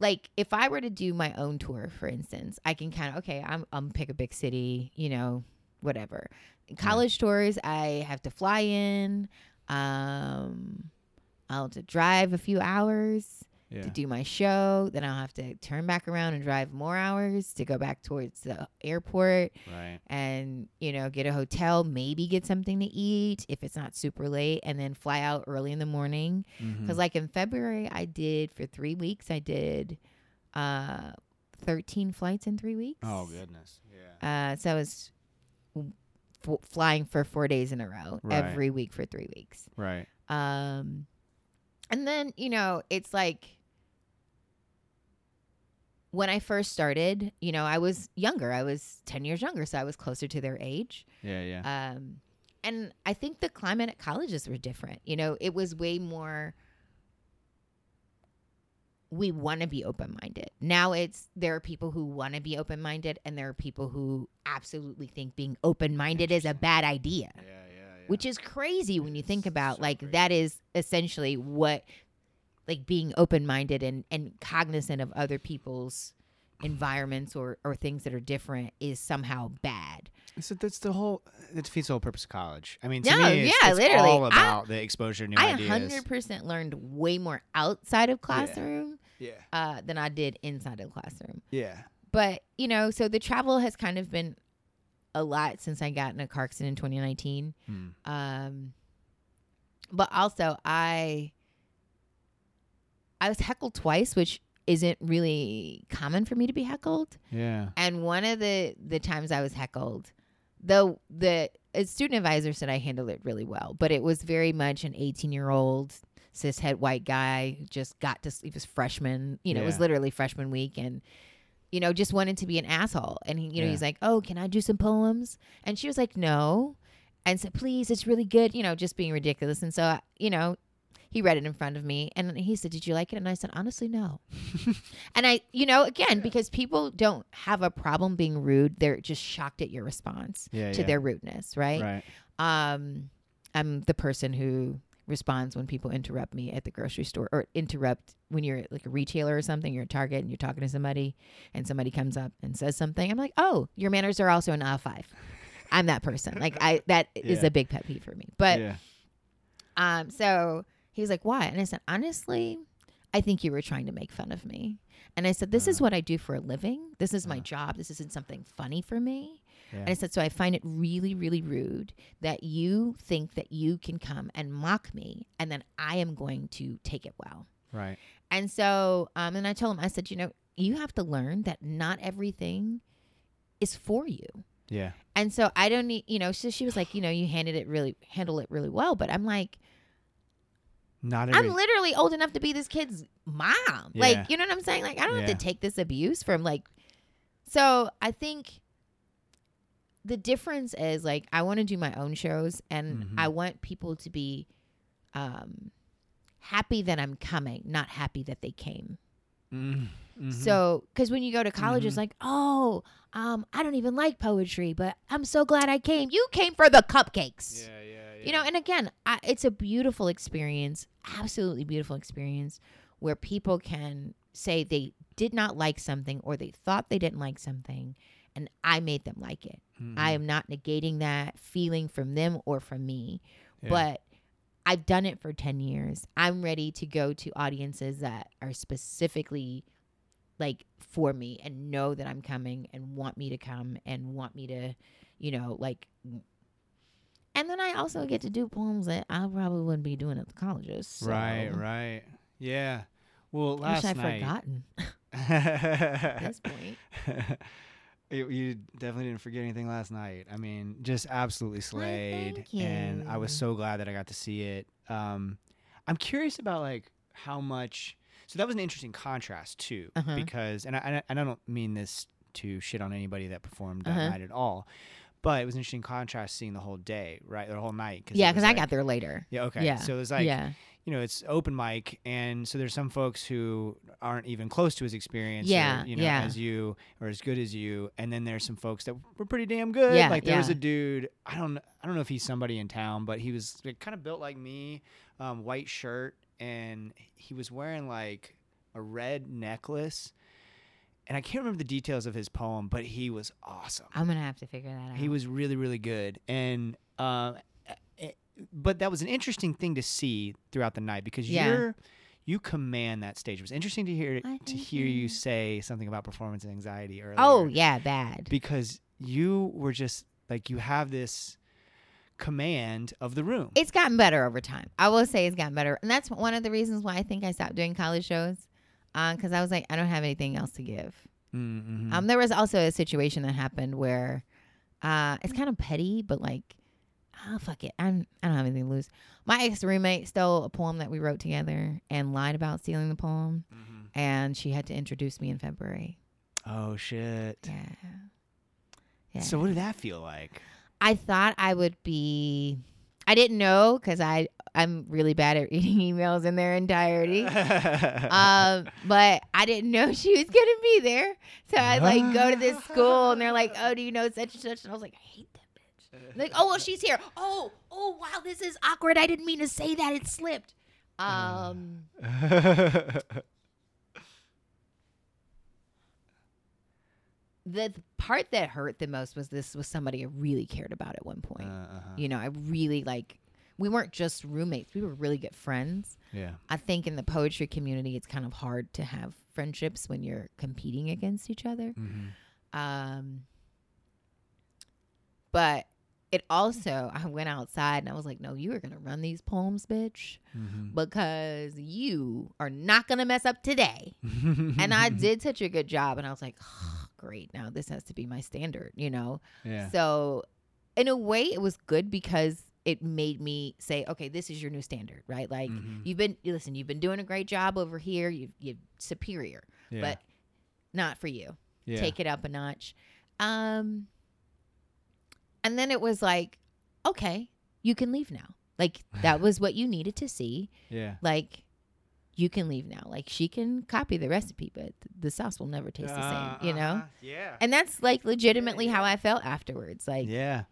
like if I were to do my own tour, for instance, I can kind of okay, I'm I'm pick a big city, you know, whatever. College tours, I have to fly in. Um, I'll have to drive a few hours yeah. to do my show. Then I'll have to turn back around and drive more hours to go back towards the airport right. and you know get a hotel maybe get something to eat if it's not super late and then fly out early in the morning because like in february i did for three weeks i did uh 13 flights in three weeks oh goodness. Yeah. uh so i was f- flying for four days in a row Right. every week for three weeks Right. um and then you know it's like when i first started you know i was younger i was 10 years younger so i was closer to their age Yeah, yeah. um, and I think the climate at colleges were different. You know, it was way more. We want to be open minded. Now it's there are people who want to be open minded, and there are people who absolutely think being open minded is a bad idea, yeah, yeah, yeah. which is crazy when you think about so like crazy. that is essentially what like being open minded and and cognizant of other people's environments or or things that are different is somehow bad. So that's the whole. It defeats the whole purpose of college. I mean, to No, me, it's, yeah, it's literally. all I- about the exposure to new I ideas. hundred percent learned way more outside of classroom Yeah. uh, than I did inside of classroom. Yeah. But you know, so the travel has kind of been a lot since I got in a car accident in 2019. Hmm. Um, but also, I I was heckled twice, which isn't really common for me to be heckled. Yeah. And one of the the times I was heckled, though the a student advisor said I handled it really well, but it was very much an 18 year old cishet white guy who just got to he was freshman, you know, it was literally freshman week and you know, just wanted to be an asshole. And he, you know, Yeah. he's like, "Oh, can I do some poems?" And she was like, "No." And said, "Please, it's really good." You know, just being ridiculous. And so, you know, he read it in front of me and he said, Did you like it? And I said, Honestly, no. and I, you know, again, because people don't have a problem being rude, they're just shocked at your response Yeah. to yeah. their rudeness, right? Right. Um, I'm the person who responds when people interrupt me at the grocery store or interrupt when you're like a retailer or something, you're at Target and you're talking to somebody and somebody comes up and says something. I'm like, oh, your manners are also an uh five. I'm that person. Like I, that is Yeah. a big pet peeve for me. But yeah. um, so he was like, why? And I said, honestly, I think you were trying to make fun of me. And I said, This is Uh. what I do for a living. This is my Uh. job. This isn't something funny for me. Yeah. And I said, So I find it really, really rude that you think that you can come and mock me and then I am going to take it well. right. And so, um, and I told him, I said, You know, you have to learn that not everything is for you. Yeah. And so I don't need, you know, so she was like, you know, you handled it really, handle it really well. But I'm like, Not every. I'm literally old enough to be this kid's mom. Yeah. Like, you know what I'm saying? Like, I don't Yeah. have to take this abuse from like. So I think the difference is like I want to do my own shows, and Mhm. I want people to be um, happy that I'm coming, not happy that they came. Mm, mhm. So, because when you go to college, it's Mhm. like, oh, um, I don't even like poetry, but I'm so glad I came. You came for the cupcakes. Yeah, yeah, yeah. You know, and again, I, it's a beautiful experience, absolutely beautiful experience where people can say they did not like something or they thought they didn't like something and I made them like it. I Mhm. am not negating that feeling from them or from me, Yeah. but I've done it for 10 years. I'm ready to go to audiences that are specifically like for me and know that I'm coming and want me to come and want me to, you know, like and then I also get to do poems that I probably wouldn't be doing at the colleges. So Right, right. Yeah. Well, last wish I'd night. forgotten at this point. you, you definitely didn't forget anything last night. I mean, just absolutely slayed, thank and I was so glad that I got to see it. Um, I'm curious about like how much. So that was an interesting contrast too, Uh-huh. because and I, and I don't mean this to shit on anybody that performed that Uh-huh. night at all, but it was interesting contrast seeing the whole day, right, the whole night. Cause yeah, because I got there later. Yeah, okay. Yeah. So it was like yeah. you know, it's open mic, and so there's some folks who aren't even close to his experience, Yeah, or, you know, yeah. as you or as good as you, and then there's some folks that were pretty damn good. Yeah, like there was a dude, I don't, I don't know if he's somebody in town, but he was like, kind of built like me, um, white shirt, and he was wearing like a red necklace, and I can't remember the details of his poem, but he was awesome. I'm gonna have to figure that out. He was really, really good, and um, eh, but that was an interesting thing to see throughout the night because Yeah. you're you command that stage. It was interesting to hear I to hear you you. say something about performance anxiety earlier. Oh yeah, bad. because you were just like you have this command of the room. It's gotten better over time. I will say it's gotten better, and that's one of the reasons why I think I stopped doing college shows, because I was like, I don't have anything else to give. mm-hmm. Um, there was also a situation that happened where, uh, it's kind of petty, but like, oh fuck it, I'm I don't have anything to lose. My ex roommate stole a poem that we wrote together and lied about stealing the poem, and she had to introduce me in February. oh shit. Yeah. Yeah. So what did that feel like? I thought I would be. I didn't know because I I'm really bad at reading emails in their entirety. um, but I didn't know she was gonna be there. So I like go to this school and they're like, "Oh, do you know such and such?" And I was like, "I hate that bitch." Like, "Oh, well, she's here." Oh, oh, wow, this is awkward. I didn't mean to say that. It slipped. Um, the part that hurt the most was this was somebody I really cared about at one point. uh-huh. You know, I really like. We weren't just roommates; we were really good friends. Yeah. I think in the poetry community, it's kind of hard to have friendships when you're competing against each other. Mm-hmm. Um, but it also, I went outside and I was like, no, you are going to run these poems, bitch, Mm-hmm. because you are not going to mess up today. and I did such a good job. And I was like, oh, great. Now this has to be my standard, you know? Yeah. So, in a way, it was good because it made me say, okay, this is your new standard, right? Like, Mhm. you've been, listen, you've been doing a great job over here. You've, you're superior, yeah. but not for you. yeah. Take it up a notch. Um, and then it was like, okay, you can leave now. Like, that was what you needed to see. yeah. Like, you can leave now. Like, she can copy the recipe, but the sauce will never taste the same, you know? Uh-huh. Yeah. And that's like legitimately yeah. how I felt afterwards. Like, yeah.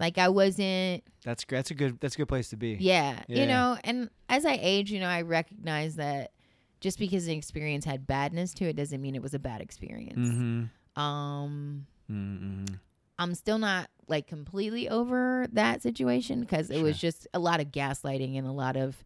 Like I wasn't That's that's a good that's a good place to be. Yeah, Yeah. you know, and as I age, you know, I recognize that just because an experience had badness to it doesn't mean it was a bad experience. Mm-hmm. Um, Mm-hmm. I'm still not like completely over that situation because it was just a lot of gaslighting and a lot of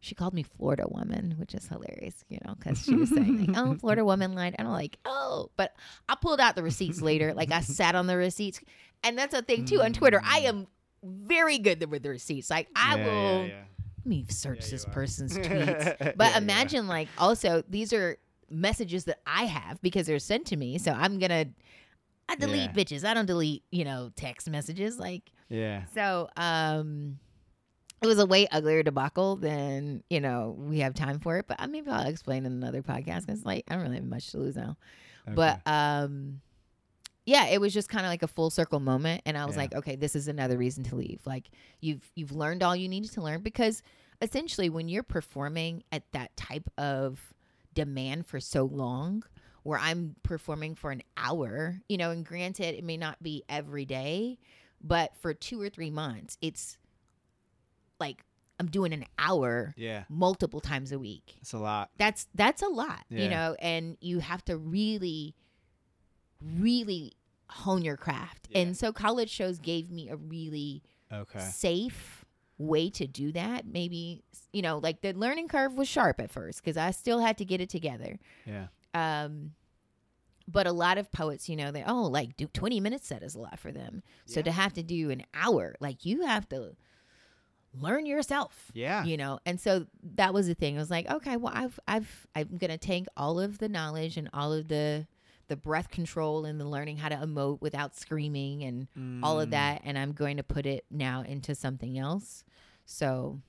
she called me Florida woman, which is hilarious, you know, because she was saying like, "Oh, Florida woman line," and I'm like, "Oh," but I pulled out the receipts later. Like I sat on the receipts, and that's a thing too on Twitter. I am very good with the receipts. Like I Yeah, will. yeah, yeah. Let me search this person's tweets. But imagine like also these are messages that I have because they're sent to me. So I'm gonna I delete bitches. I don't delete, you know, text messages. Like Yeah. so um it was a way uglier debacle than, you know, we have time for it. But uh, maybe I'll explain in another podcast because like I don't really have much to lose now. But um yeah, it was just kind of like a full circle moment and I was Yeah. like, okay, this is another reason to leave. Like you've you've learned all you needed to learn because essentially when you're performing at that type of demand for so long where I'm performing for an hour, you know, and granted it may not be every day, but for 2 or 3 months, it's like I'm doing an hour yeah, multiple times a week it's a lot. that's that's a lot Yeah. you know and you have to really really hone your craft Yeah. and so college shows gave me a really Okay. safe way to do that maybe you know like the learning curve was sharp at first because i still had to get it together Yeah. um but a lot of poets you know they oh like do 20 minutes set is a lot for them so to have to do an hour like you have to learn yourself Yeah. you know and so that was the thing i was like okay well i've i've i'm gonna take all of the knowledge and all of the the breath control and the learning how to emote without screaming and all of Mm. that and i'm going to put it now into something else so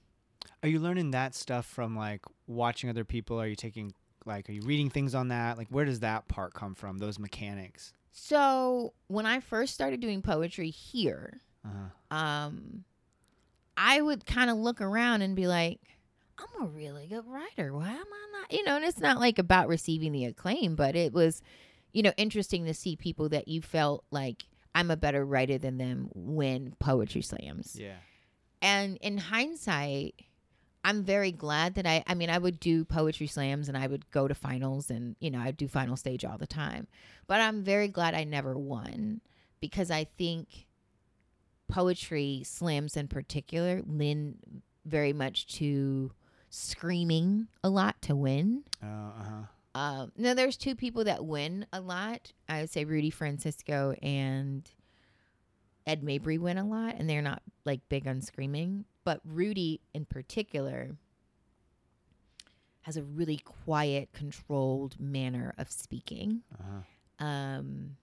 Are you learning that stuff from like watching other people? Are you taking like are you reading things on that? Like where does that part come from? Those mechanics. so when i first started doing poetry here Uh-huh. um i would kind of look around and be like i'm a really good writer. Why am i not? You know and it's not like about receiving the acclaim but it was you know interesting to see people that you felt like i'm a better writer than them win poetry slams. Yeah. and in hindsight i'm very glad that i i mean i would do poetry slams and i would go to finals and you know i'd do final stage all the time. But i'm very glad i never won because i think poetry slams in particular lend very much to screaming a lot to win Uh huh. um, no, there's two people that win a lot. I would say Rudy Francisco and Ed Mabry win a lot, and they're not like big on screaming. But Rudy, in particular, has a really quiet, controlled manner of speaking. Uh-huh. Um,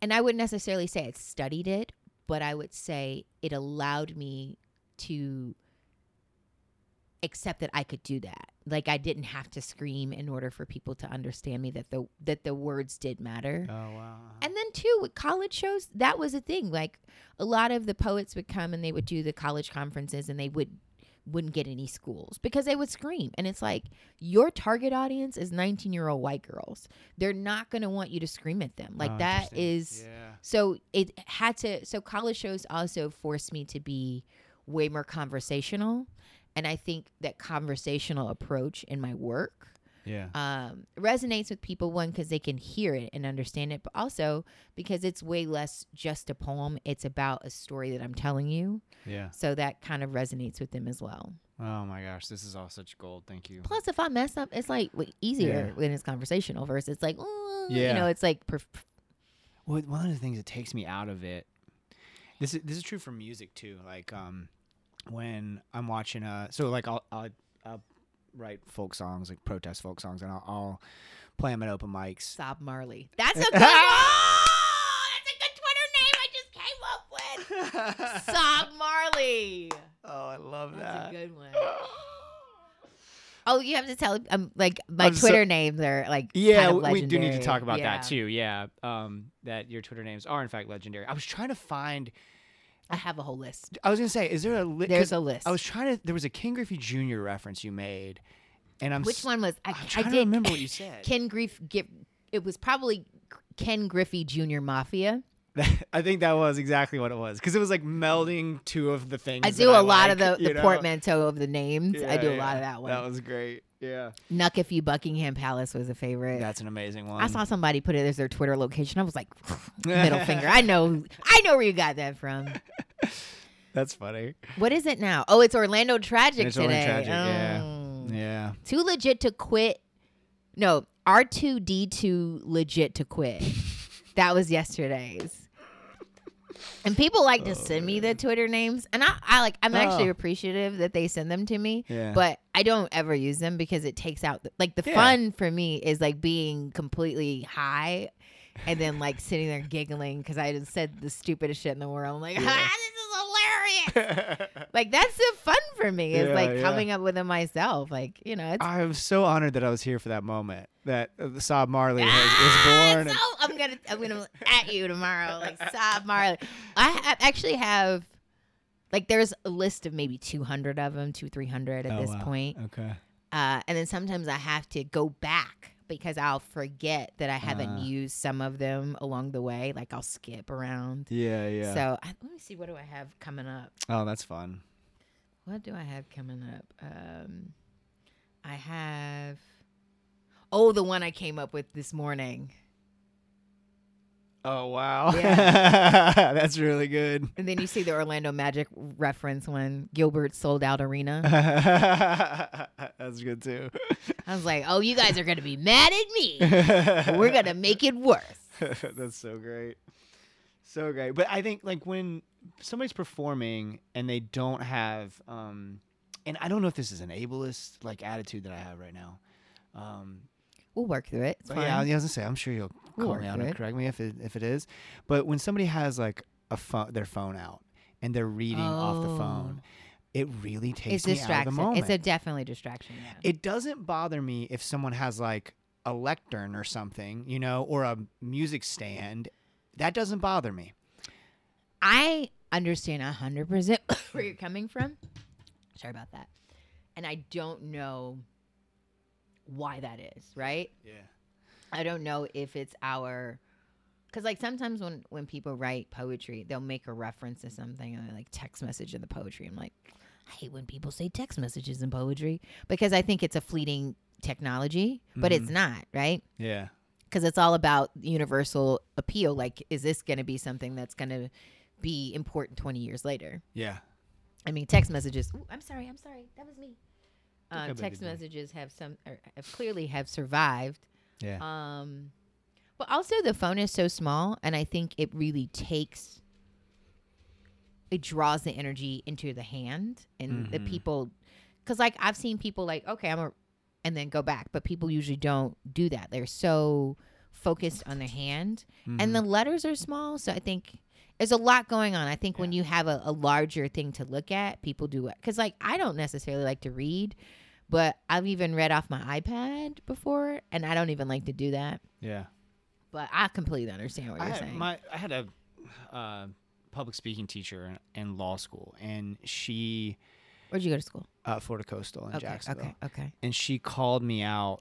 and I wouldn't necessarily say I studied it, but I would say it allowed me to accept that I could do that. Like I didn't have to scream in order for people to understand me that the that the words did matter. Oh wow. And then too with college shows, that was a thing. Like a lot of the poets would come and they would do the college conferences and they would wouldn't get any schools because they would scream. And it's like your target audience is 19 year old white girls. They're not going to want you to scream at them. Like Oh, that is Yeah. so it had to so college shows also forced me to be way more conversational. And I think that conversational approach in my work Yeah. um, resonates with people one because they can hear it and understand it but also because it's way less just a poem it's about a story that i'm telling you Yeah. so that kind of resonates with them as well Oh my gosh, this is all such gold. Thank you. plus if i mess up it's like easier Yeah. when it's conversational versus it's like "Uh," you know it's like perf- Well, one of the things that takes me out of it. This is this is true for music too. Like um, when I'm watching uh, so like I'll I'll, I'll write folk songs like protest folk songs and I'll, I'll play them at open mics. sob marley that's a good one that's a good twitter name i just came up with sob marley oh, I love that. that's a good one Oh, you have to tell um like my I'm so- Twitter names are like Yeah, kind of we- we do need to talk about Yeah. that too. Yeah, um, that your Twitter names are in fact legendary. I was trying to find. I have a whole list. I was gonna say, is there a list? There's a list. I was trying to. There was a Ken Griffey Jr. reference you made, and I'm Which one was I, I trying did to remember what you said. Ken give it was probably Ken Griffey Jr. Mafia. I think that was exactly what it was because it was like melding two of the things. I do a lot like, of the, the portmanteau of the names. I do a yeah. lot of that one. That was great. Yeah, Nuckify Buckingham Palace was a favorite. that's an amazing one. I saw somebody put it as their Twitter location. I was like, middle finger. I know, I know where you got that from. That's funny. What is it now? Oh, it's Orlando Tragic It's Orlando today. Tragic, yeah. Oh. Yeah. Too legit to quit. No, R2D2 legit to quit. that was yesterday's. And people like to send me the Twitter names, and I, I like. I'm actually Oh. appreciative that they send them to me. Yeah. But I don't ever use them because it takes out the, like the Yeah. fun for me is like being completely high, and then like sitting there giggling because I just said the stupidest shit in the world. I'm like, ah, this is like that's the fun for me is Yeah, like yeah. coming up with it myself. Like you know, it's I'm so honored that I was here for that moment that uh, Sob Marley has, Ah, was born. so I'm gonna I'm gonna at you tomorrow, like Sob Marley. I ha- actually have like there's a list of maybe 200 of them, two 300 at Oh, this wow. point. Okay. Uh, and then sometimes I have to go back because I'll forget that I haven't Ah. used some of them along the way. Like I'll skip around. Yeah, yeah. So I, let me see. What do I have coming up? oh, that's fun. What do I have coming up? Um, I have. Oh, the one I came up with this morning. Oh wow. Yeah. that's really good. And then you see the Orlando Magic reference when Gilbert sold out arena. that's good too. I was like, oh, you guys are going to be mad at me. We're going to make it worse. That's so great. So great. But I think like when somebody's performing and they don't have um and I don't know if this is an ableist like attitude that I have right now. Um We'll work through it. It's but fine. yeah, I was gonna say I'm sure you'll call work me out through and correct me if it if it is. But when somebody has like a phone their phone out and they're reading off the phone, oh. it really takes it's me out of distraction. the moment. It's a definitely distraction. Yeah. it doesn't bother me if someone has like a lectern or something, you know, or a music stand. That doesn't bother me. I understand a hundred percent where you're coming from. Sorry about that. And I don't know why that is, right? Yeah. I don't know if it's our because like sometimes when when people write poetry, they'll make a reference to something and they like text message in the poetry. I'm like, I hate when people say text messages in poetry because I think it's a fleeting technology, but it's not, right? Yeah. Because it's all about universal appeal. Like, is this going to be something that's going to be important 20 years later? Yeah. I mean, text messages. Ooh, I'm sorry. I'm sorry. That was me. Um, text messages have some, or have clearly have survived. Yeah. Um, but also the phone is so small, and I think it really takes. It draws the energy into the hand, and the Mhm. people, because like I've seen people like, okay, I'm a, and then go back, but people usually don't do that. They're so focused on the hand, and the letters are small, so I think. There's a lot going on. I think when you have a, a larger thing to look at, people do it. Because, like, I don't necessarily like to read, but I've even read off my iPad before, and I don't even like to do that. yeah. But I completely understand what I you're had, saying. my I had a uh, public speaking teacher in, law school, and she Where'd you go to school? uh, Florida Coastal in Okay, Jacksonville. okay, okay. and she called me out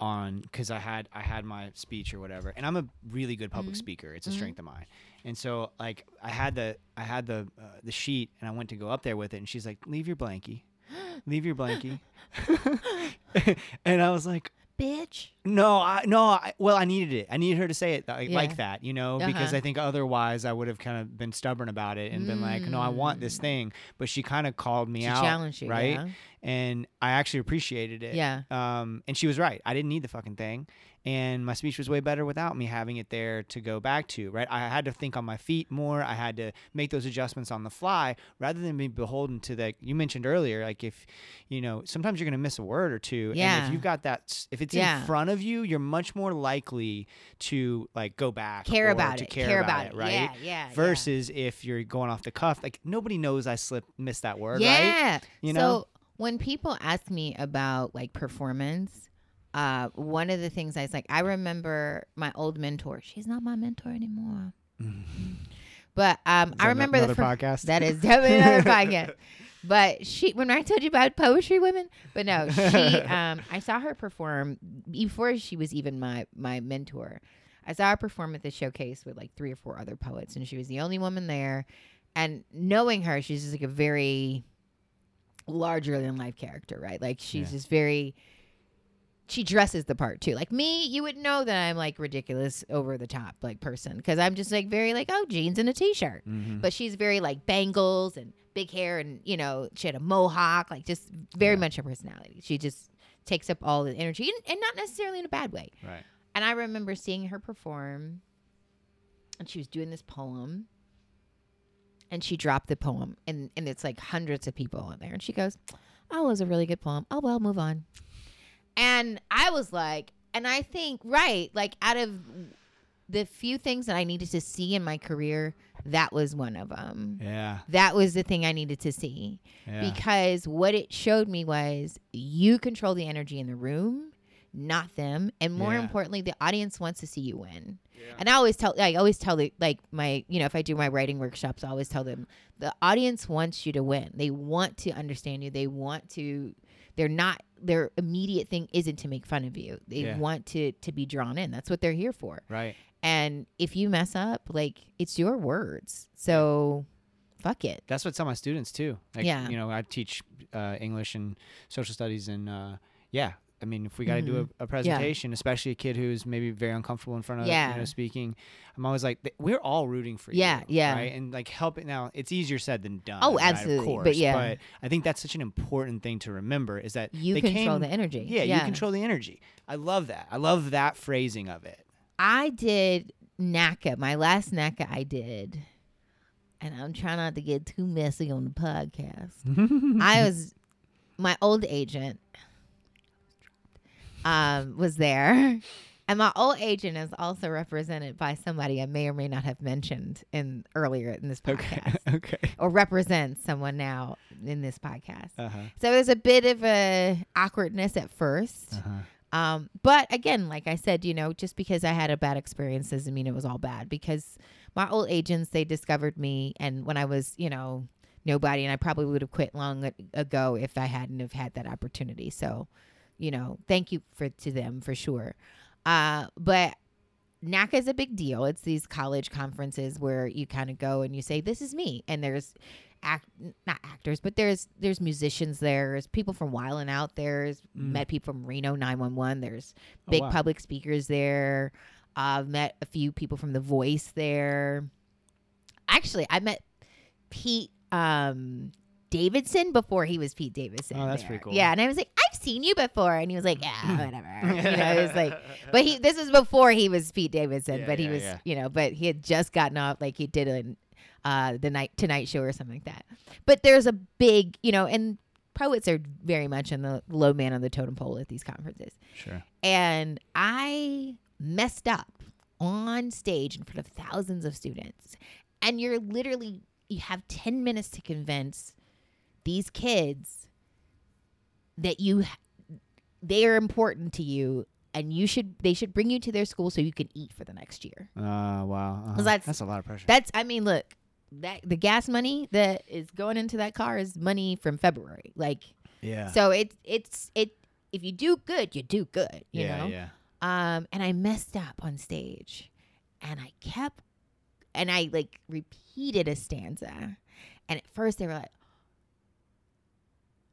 on because I had I had my speech or whatever, and I'm a really good public Mm-hmm. speaker. It's a strength of mine, and so like I had the I had the uh, the sheet, and I went to go up there with it, and she's like, "Leave your blankie, leave your blankie," and I was like, Bitch. no, I no, I, well, I needed it. I needed her to say it like, Yeah. like that, you know, because Uh-huh. I think otherwise I would have kind of been stubborn about it and been like, no, I want this thing. But she kind of called me Mm. She out, challenged you, right? yeah. And I actually appreciated it. Yeah. Um, and she was right. I didn't need the fucking thing, and my speech was way better without me having it there to go back to. Right? I had to think on my feet more. I had to make those adjustments on the fly rather than be beholden to that. You mentioned earlier, like if you know, sometimes you're gonna miss a word or two. And Yeah. if you've got that, if it's Yeah. in front of you, you're much more likely to like go back, Care about to it. care, about, it, right? Yeah, yeah. yeah. Versus if you're going off the cuff, like nobody knows I slipped, missed that word, right? Yeah. You so know? When people ask me about like performance, uh, one of the things I was like, I remember my old mentor. She's not my mentor anymore. But um, I remember the another fir- podcast? That is definitely another podcast. But she, when I told you about poetry women, but no, she, um, I saw her perform before she was even my my mentor. I saw her perform at the showcase with like three or four other poets, and she was the only woman there. And knowing her, she's just like a very larger than life character, right? Like she's Yeah. just very. She dresses the part too. Like me, you would know that I'm like ridiculous, over the top like person because I'm just like very like oh jeans and a t-shirt Mhm. but she's very like bangles and big hair and you know she had a mohawk, like just very Yeah. much her personality. She just takes up all the energy and, and not necessarily in a bad way. Right. And I remember seeing her perform, and she was doing this poem, and she dropped the poem, and and it's like hundreds of people in there, and she goes, "Oh, it was a really good poem. Oh well, move on." And I was like, and I think right, like out of the few things that I needed to see in my career, that was one of them. Yeah. That was the thing I needed to see Yeah. because what it showed me was you control the energy in the room, not them, and more Yeah. importantly, the audience wants to see you win. And I always tell, I always tell the like my, you know, if I do my writing workshops, I always tell them the audience wants you to win. They want to understand you. They want to. They're not. Their immediate thing isn't to make fun of you. They Yeah. want to to be drawn in. That's what they're here for. right. And if you mess up, like it's your words. So, fuck it. That's what I tell my students too. Like, Yeah. You know, I teach uh, English and social studies, and uh, yeah. I mean, if we got to do a, mm-hmm. a presentation, especially a kid who's maybe very uncomfortable in front of Yeah. you know speaking, I'm always like, we're all rooting for you. Yeah, yeah. Right, and like helping. Now, it's easier said than done. Oh, right, of absolutely, but yeah. But I think that's such an important thing to remember is that You control came- the energy. Yeah, you control the energy. I love that. I love that phrasing of it. I did NACA, my last NACA I did, and I'm trying not to get too messy on the podcast. I was my old agent um was there. And my old agent is also represented by somebody I may or may not have mentioned in earlier in this podcast. Okay. okay. Or represents someone now in this podcast. Uh huh. So there's a bit of a awkwardness at 1st Uh huh. Um, but again, like I said, you know, just because I had a bad experience doesn't mean it was all bad. Because my old agents, they discovered me, and when I was, you know, nobody, and I probably would have quit long ago if I hadn't have had that opportunity. So, you know, thank you for to them for sure. Uh, but NACA is a big deal. It's these college conferences where you kind of go and you say, "This is me," and there's act not actors, but there's there's musicians there. There's people from Wild 'N Out. There's Mm. met people from Reno 911. There's Oh, big wow. public speakers there. I've met a few people from The Voice there. Actually, I met Pete um, Davidson before he was Pete Davidson. Oh, that's there. pretty cool. Yeah, and I was like, I've seen you before, and he was like, Yeah, whatever. you know, it was like, but he this was before he was Pete Davidson, Yeah, but he yeah, was yeah. you know, but he had just gotten off like he did in uh the night Tonight Show or something like that. But there's a big you know, and poets are very much in the low man on the totem pole at these conferences. Sure. And I messed up on stage in front of thousands of students. And you're literally you have 10 minutes to convince these kids that you they are important to you and you should they should bring you to their school so you can eat for the next year. Uh, wow. Uh-huh. that's- that's a lot of pressure. That's I mean, look, that the gas money that is going into that car is money from February. Like yeah. so it's it's it if you do good, you do good, you yeah. know. Yeah. Um, and I messed up on stage, and I kept, and I like repeated a stanza, and at first they were like,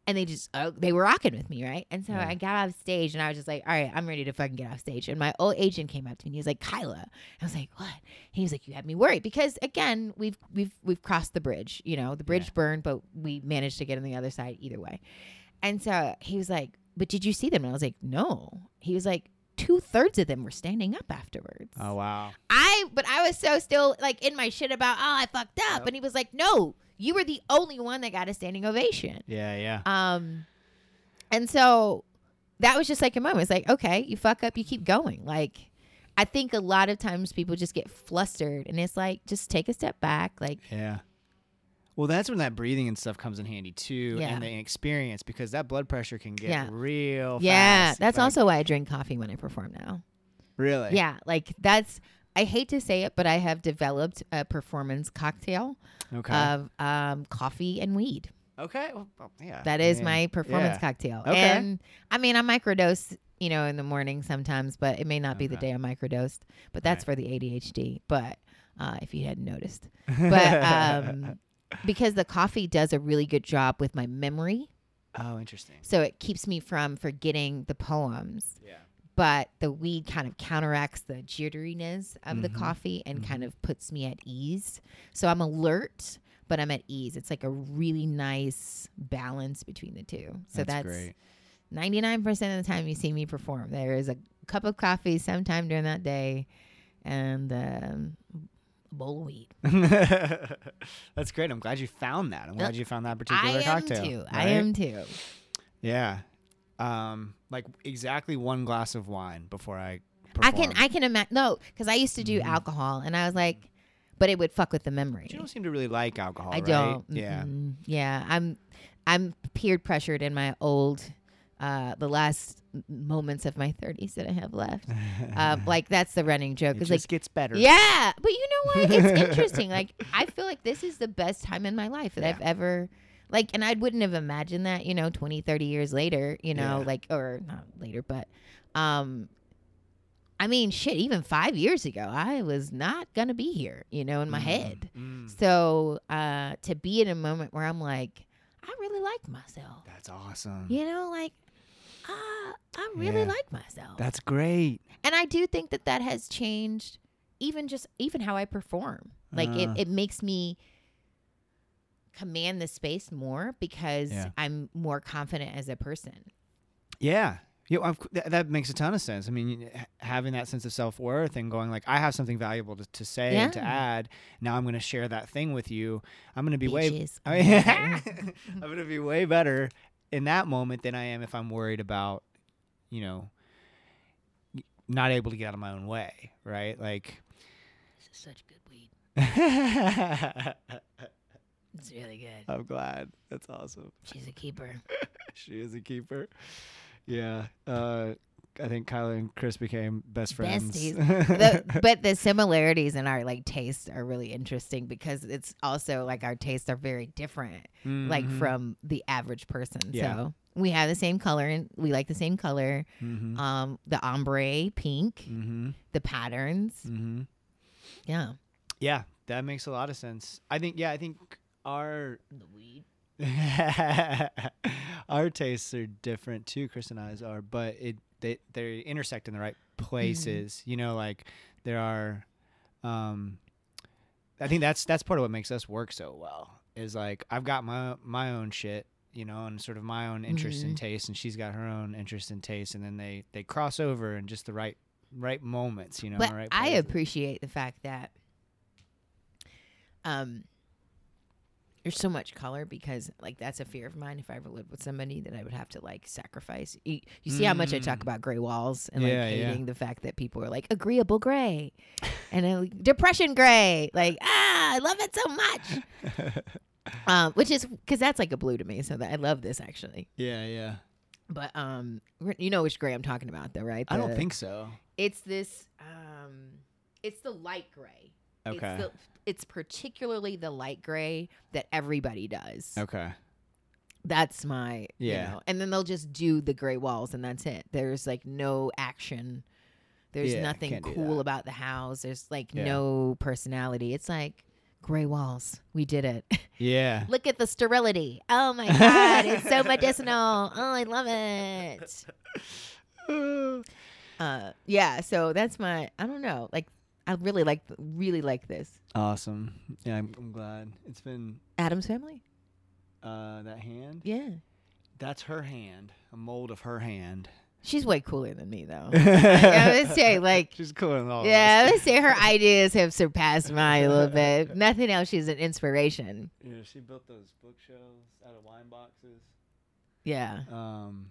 and they just oh, they were rocking with me, right? And so Yeah. I got off stage, and I was just like, all right, I'm ready to fucking get off stage. And my old agent came up to me, and he was like, Kyla, I was like, what? He was like, you had me worried because again, we've we've we've crossed the bridge, you know, the bridge Yeah. burned, but we managed to get on the other side either way. And so he was like, but did you see them? And I was like, no. He was like, two thirds of them were standing up afterwards. Oh wow. I, but I was so still like in my shit about, oh, I fucked up. Yep. And he was like, no, you were the only one that got a standing ovation. Yeah. Yeah. Um, and so that was just like a moment. It's like, okay, you fuck up, you keep going. Like, I think a lot of times people just get flustered, and it's like, just take a step back. Like, Yeah. Well, that's when that breathing and stuff comes in handy too, Yeah. and the experience because that blood pressure can get Yeah. real. yeah, fast. that's Like, also why I drink coffee when I perform now. really. Yeah, like that's. I hate to say it, but I have developed a performance cocktail Okay. of um, coffee and weed. okay. Well, yeah. That I mean, my performance yeah. cocktail. Okay. And I mean, I microdose, you know, in the morning sometimes, but it may not be the day I microdosed. But that's Right. for the ADHD. But uh, if you hadn't noticed, but um, because the coffee does a really good job with my memory, oh, interesting. so it keeps me from forgetting the poems. Yeah. But the weed kind of counteracts the jitteriness of the Mhm. coffee and kind Mhm. of puts me at ease. So I'm alert, but I'm at ease. It's like a really nice balance between the two. So that's, great. 99% of the time you see me perform. There is a cup of coffee sometime during that day and um, a bowl of weed. That's great. I'm glad you found that. I'm Uh, glad you found that particular. I cocktail. too. I am too. Yeah. Um, like exactly one glass of wine before I. I can. I can imagine no, because I used to do Mhm. alcohol and I was like, but it would fuck with the memory. But you don't seem to really like alcohol. I right? don't. Yeah. Mm-mm. Yeah. I'm I'm peer pressured in my old uh the last moments of my 30s that I have left. Um like that's the running joke. it just like gets better. Yeah, but you know what? It's interesting. Like I feel like this is the best time in my life that Yeah. I've ever like and I wouldn't have imagined that, you know, 20, 30 years later, you know, Yeah. like or not later, but um I mean, shit, even 5 years ago, I was not going to be here, you know, in my Mm, head. mm. So, uh to be in a moment where I'm like, I really like myself. That's awesome. You know, like uh, I really Yeah. like myself. That's great. And I do think that that has changed even just even how I perform. Like Uh. it, it makes me command the space more because Yeah. I'm more confident as a person. Yeah. Yeah, of cou- that, that makes a ton of sense. I mean, having that sense of self worth and going like, I have something valuable to, to say and to add. Now I'm going to share that thing with you. I'm going to be way. I mean, I'm going to be way better in that moment than I am if I'm worried about, you know, not able to get out of my own way, right? Like, This is such good weed. It's really good. I'm glad. That's awesome. She's a keeper. She is a keeper. Yeah. Uh, I think Kyla and Chris became best friends. Besties. the, but the similarities in our like tastes are really interesting because it's also like our tastes are very different like Mhm. from the average person Yeah. so we have the same color and we like the same color Mhm. um the ombre pink Mhm. the patterns Mhm. yeah Yeah, that makes a lot of sense. I think. Yeah, I think our the weed our tastes are different too. Chris and I's are, but it they they intersect in the right places. You know, like there are. Um, I think that's that's part of what makes us work so well. Is like I've got my my own shit, you know, and sort of my own interest and Mhm. taste, and she's got her own interest and taste, and then they they cross over in just the right right moments, you know. but right i places. appreciate the fact that um there's so much color because like that's a fear of mine. If i ever lived with somebody that i would have to like sacrifice you, you see how much i talk Mm. about gray walls and like Yeah, hating the fact that people are like agreeable gray and then like, depression gray. Like ah i love it so much. Um which is because that's like a blue to me so that i love this actually. Yeah, yeah. but um you know which gray i'm talking about though right? I don't The- think so. it's this um it's the light gray Okay. it's, the, it's particularly the light gray that everybody does. Okay. that's my Yeah. you know and then they'll just do the gray walls and that's it. There's like no action. There's Yeah, nothing cool about the house. There's like Yeah. no personality. It's like gray walls. We did it. Yeah. look at the sterility. Oh my god it's so medicinal. Oh i love it. Uh yeah so that's my i don't know. Like i really like really like this awesome. Yeah, I'm, I'm glad. It's been adam's family uh, that hand. yeah That's her hand. A mold of her hand. she's way cooler than me though i would say like She's cooler than all of yeah i us. would say her ideas have surpassed mine a little bit nothing else she's an inspiration Yeah, she built those bookshelves out of wine boxes. yeah Um,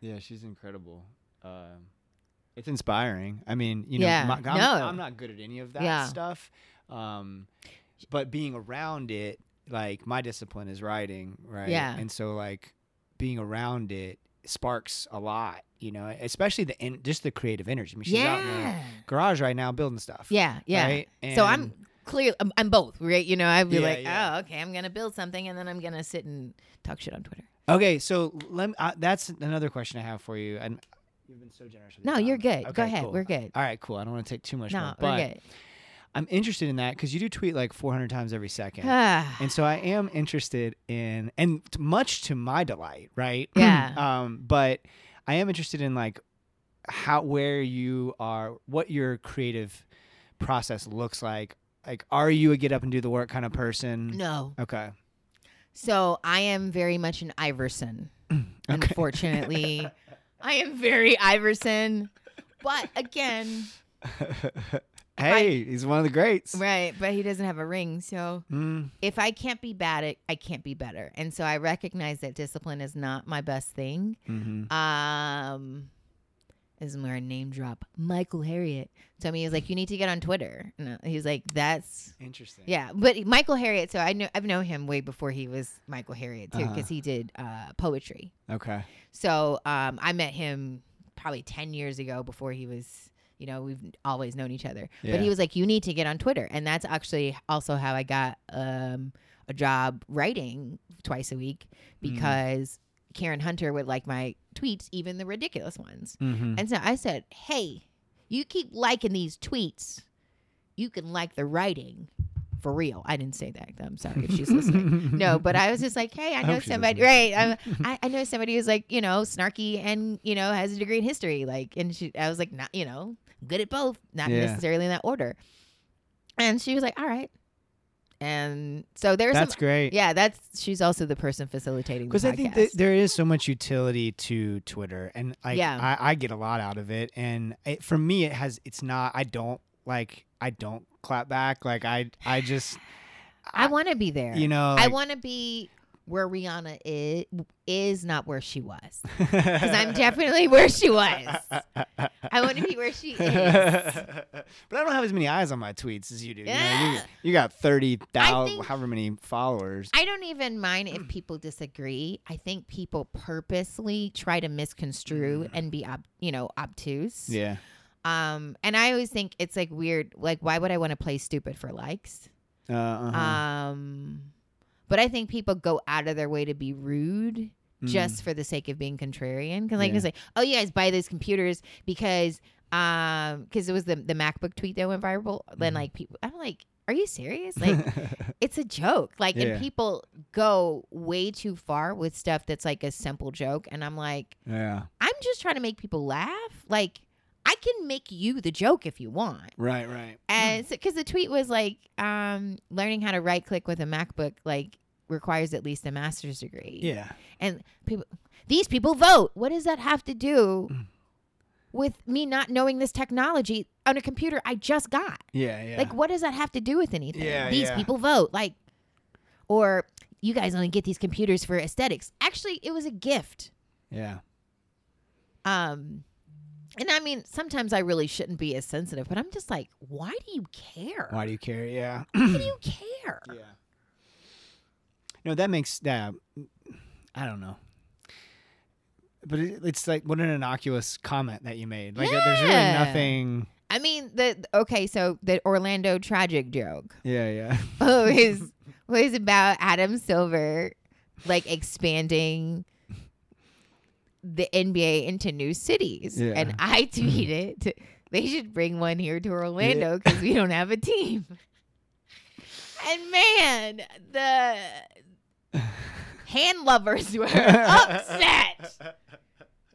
yeah, she's incredible. Um, it's inspiring. I mean, you know, Yeah, my, I'm, no. I'm not good at any of that Yeah. stuff. Um, but being around it, like my discipline is writing, right? Yeah. And so like being around it sparks a lot, you know, especially the en- just the creative energy. I mean, she's out in the garage right now building stuff. yeah yeah Right? so i'm And- clear I'm, I'm both right you know i'd be Yeah, like yeah. oh okay i'm gonna build something and then i'm gonna sit and talk shit on twitter Okay, so let me, uh, that's another question I have for you, and you've been so generous. With no you're good go ahead cool. we're good All right, cool. I don't want to take too much no more, we're but good I'm interested in that because you do tweet like 400 times every second, and so I am interested in, and much to my delight, right? Yeah. um, but I am interested in like how where you are, what your creative process looks like like are you a get up and do the work kind of person? No. Okay. So I am very much an Iverson. Unfortunately, I am very Iverson. But again, hey, he's one of the greats. right, but he doesn't have a ring. So Mm, if I can't be bad at I can't be better. And so I recognize that discipline is not my best thing. mhm. Um is where I name drop. Michael Harriot told me he was like, You need to get on Twitter. And he was like, That's Interesting. Yeah, but Michael Harriot. So I know I've known him way before he was Michael Harriot too, Uh-huh. because he did uh, poetry. Okay. So um, I met him probably ten years ago before he was. You know, we've always known each other. Yeah. But he was like, "You need to get on Twitter," and that's actually also how I got um, a job writing twice a week Mm. because Karen Hunter would like my tweets, even the ridiculous ones. Mm-hmm. And so I said, "Hey, you keep liking these tweets, you can like the writing for real." I didn't say that. I'm sorry if she's listening. No, but I was just like, "Hey, I know she's somebody, right? I I know somebody who's like, you know, snarky and you know has a degree in history, like." And she, I was like, "Not, you know, good at both, not Yeah. necessarily in that order." And she was like, "All right." And so there's That's some, great. yeah, that's she's also the person facilitating Because. I think that there is so much utility to Twitter, and like Yeah. I, I get a lot out of it. And it, for me, it has. It's not. I don't like. I don't clap back. Like I. I just. I want to be there. You know. I want to be where Rihanna is, is not where she was. Because I'm definitely where she was. I want to be where she is. but I don't have as many eyes on my tweets as you do. You, know, you, Yeah. you got thirty thousand, however many followers. I don't even mind if people disagree. I think people purposely try to misconstrue and be, ob- you know, obtuse. Mm. yeah. Um, and I always think it's like weird. Like, why would I want to play stupid for likes? Uh, uh-huh. Um, but I think people go out of their way to be rude just for the sake of being contrarian. Because like Mm. Yeah. it's like, oh, you guys buy these computers because um because it was the the MacBook tweet that went viral. Then Mm-hmm. like people, I'm like, are you serious? Like it's a joke. Like Yeah. and people go way too far with stuff that's like a simple joke, and I'm like, yeah. I'm just trying to make people laugh. Like I can make you the joke if you want. Right. Right. And because the tweet was like, um, learning how to right click with a MacBook like requires at least a master's degree. Yeah. And people, these people vote. What does that have to do Mm. with me not knowing this technology on a computer I just got? Yeah. Yeah. Like, what does that have to do with anything? Yeah, these yeah. people vote. Like, or you guys only get these computers for aesthetics. Actually, it was a gift. yeah. Um, and I mean, sometimes I really shouldn't be as sensitive, but I'm just like, why do you care? Why do you care? Yeah. Why do you care? Yeah. No, that makes yeah. I don't know. But it, it's like what an innocuous comment that you made. Like uh, there's really nothing. I mean, the okay, so the Orlando tragic joke Yeah, yeah. oh, is was about Adam Silver like expanding the NBA into new cities, Yeah. and I tweeted they should bring one here to Orlando because we don't have a team. And man, the hand lovers were upset.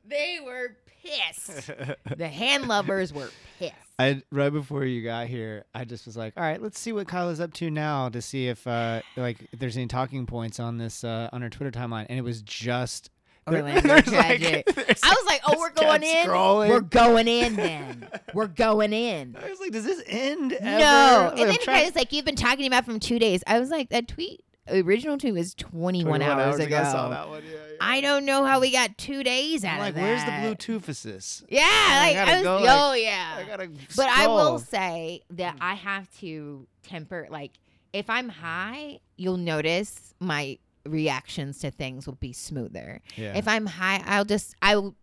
They were pissed. The hand lovers were pissed. I right before you got here, I just was like, all right, let's see what Kyla is up to now to see if uh like if there's any talking points on this uh on her Twitter timeline, and it was just Orlando there's like- I was like, "Oh, we're going in. scrolling. We're going in then. We're going in." I was like, does this end? Ever? No, Like, and then I'm the trying- guy was like, "You've been talking about from two days." I was like, "That tweet, original tweet was 21, 21 hours, ago. I saw that one. Yeah, yeah. I don't know how we got two days out like, of where's the that. Bluetoothuses? Yeah, like gotta I was, go, oh like, yeah. I gotta. But I will say that Mm. I have to temper. Like, if I'm high, you'll notice my reactions to things will be smoother. Yeah. If I'm high, I'll just I will.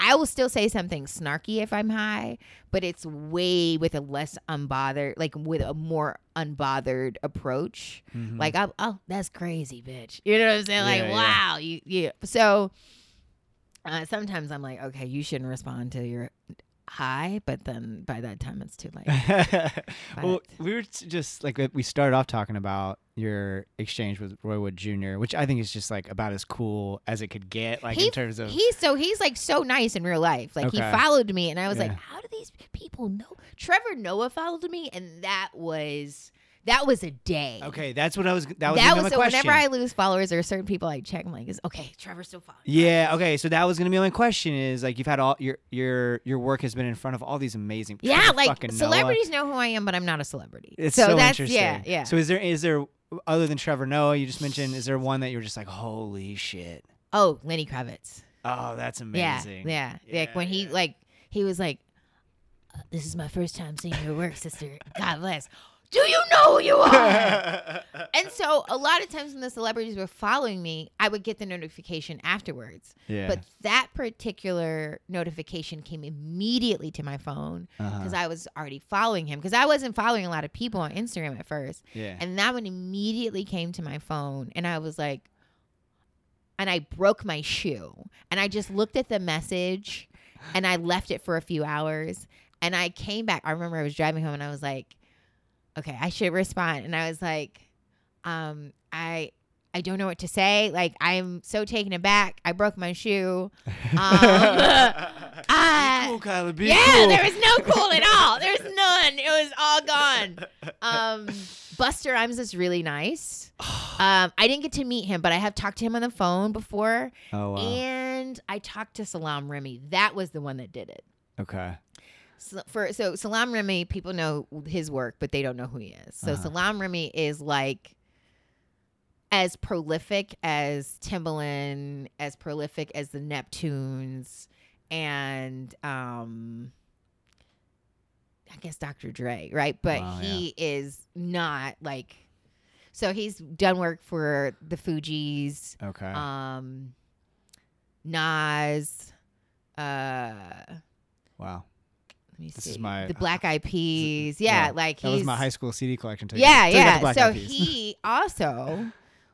I will still say something snarky if I'm high, but it's way with a less unbothered, like with a more unbothered approach. Mhm. Like, I'll, oh, that's crazy, bitch. You know what I'm saying? Like, Yeah, yeah. wow, you, you. So uh, sometimes I'm like, okay, you shouldn't respond to your high, but then by that time it's too late. well, we were just like we started off talking about your exchange with Roy Wood Jr., which I think is just like about as cool as it could get, like he, in terms of. he's so he's like so nice in real life. Like he followed me, and I was like, how do these people know? Trevor Noah followed me, and that was That was a day. Okay, that's what I was. That was, that was so. question. Whenever I lose followers, there are certain people I check. I'm like, is okay, Trevor's still following. Yeah. Okay. So that was gonna be my question. Is like you've had all your your your work has been in front of all these amazing. Yeah, like fucking Noah. celebrities know who I am, but I'm not a celebrity. It's so, so, that's interesting. yeah, yeah. So is there is there other than Trevor Noah you just mentioned? Is there one that you were just like, holy shit? oh, Lenny Kravitz. Oh, that's amazing. Yeah, yeah. like when he yeah. like he was like, "Uh, "This is my first time seeing your work, sister. God bless." Do you know who you are? and so a lot of times when the celebrities were following me, I would get the notification afterwards. yeah. But that particular notification came immediately to my phone Uh-huh. because I was already following him because I wasn't following a lot of people on Instagram at first. yeah. And that one immediately came to my phone. And I was like, and I broke my shoe. And I just looked at the message and I left it for a few hours. And I came back. I remember I was driving home and I was like, okay, I should respond. And I was like, um, I. I don't know what to say. Like I'm so taken aback. I broke my shoe. Um, I- cool, Kyla. Be yeah, cool. there was no cool at all. There's none. It was all gone. Um, Busta Rhymes is really nice. Um, I didn't get to meet him, but I have talked to him on the phone before, Oh wow. and I talked to Salaam Remi. That was the one that did it. okay. So, for so Salaam Remi, people know his work, but they don't know who he is. So Uh-huh. Salaam Remi is like as prolific as Timbaland, as prolific as the Neptunes, and um, I guess Dr. Dre, right? But Wow, he is not like. So he's done work for the Fugees, Okay. um, Nas, uh, wow. Me This see. is my- the Black Eyed Peas. Yeah, Yeah, like That was my high school CD collection. It- yeah, yeah. So he also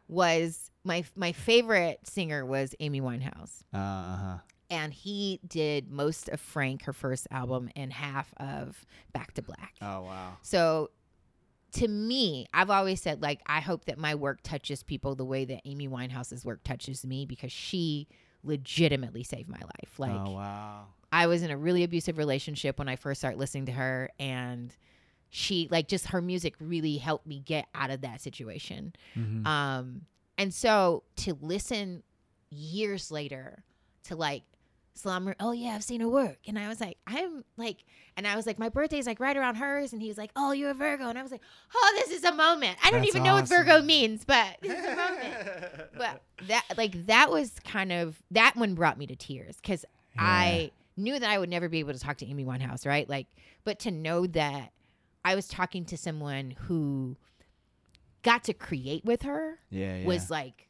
was my my favorite singer was Amy Winehouse, uh huh. and he did most of Frank, her first album, and half of Back to Black. Oh wow. So to me, I've always said like I hope that my work touches people the way that Amy Winehouse's work touches me because she legitimately saved my life. Like oh wow. I was in a really abusive relationship when I first started listening to her and she like just her music really helped me get out of that situation. Mhm. Um and so to listen years later to like Slumber, oh yeah, I've seen her work. And I was like, I'm like, and I was like, my birthday's like right around hers. And he was like, oh, you're a Virgo. And I was like, oh, this is a moment. I don't That's even know what. Virgo means, but this is a moment but that like that was kind of that one brought me to tears because I knew that I would never be able to talk to Amy Winehouse, right? Like, but to know that I was talking to someone who got to create with her yeah, yeah. was like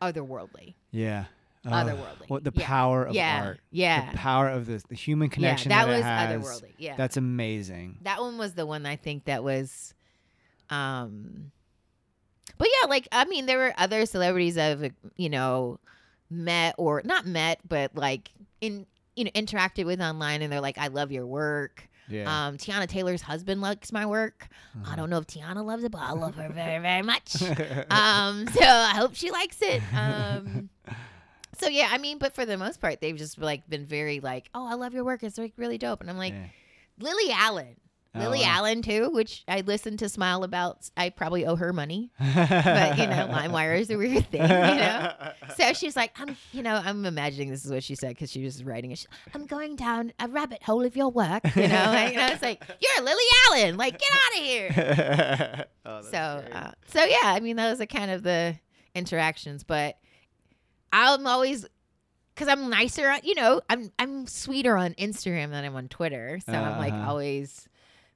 otherworldly, yeah. Oh, otherworldly. What the Yeah. power of yeah, art. yeah, The power of the the human connection yeah. That, that, was has. otherworldly. Yeah, That's amazing. that one was the one I think that was, um, but yeah, like I mean, there were other celebrities I've you know met or not met, but like in you know interacted with online, and they're like, "I love your work." Yeah. Um, Teyana Taylor's husband likes my work. I don't know if Teyana loves it, but I love her very, very much. um, so I hope she likes it. Um, so yeah, I mean, but for the most part, they've just like been very like, "Oh, I love your work. It's like really dope." And I'm like, Yeah. Lily Allen. Oh, Lily wow. Allen too, which I listened to Smile about. I probably owe her money, but you know, LimeWire is a weird thing, you know. So she's like, I'm, you know, I'm imagining this is what she said because she was writing it. I'm going down a rabbit hole of your work, you know. You know, it's like you're Lily Allen, like get out of here. Oh, so, uh, so yeah, I mean, those are kind of the interactions, but I'm always. Cause I'm nicer, on, you know. I'm I'm sweeter on Instagram than I'm on Twitter, so I'm like Uh-huh. always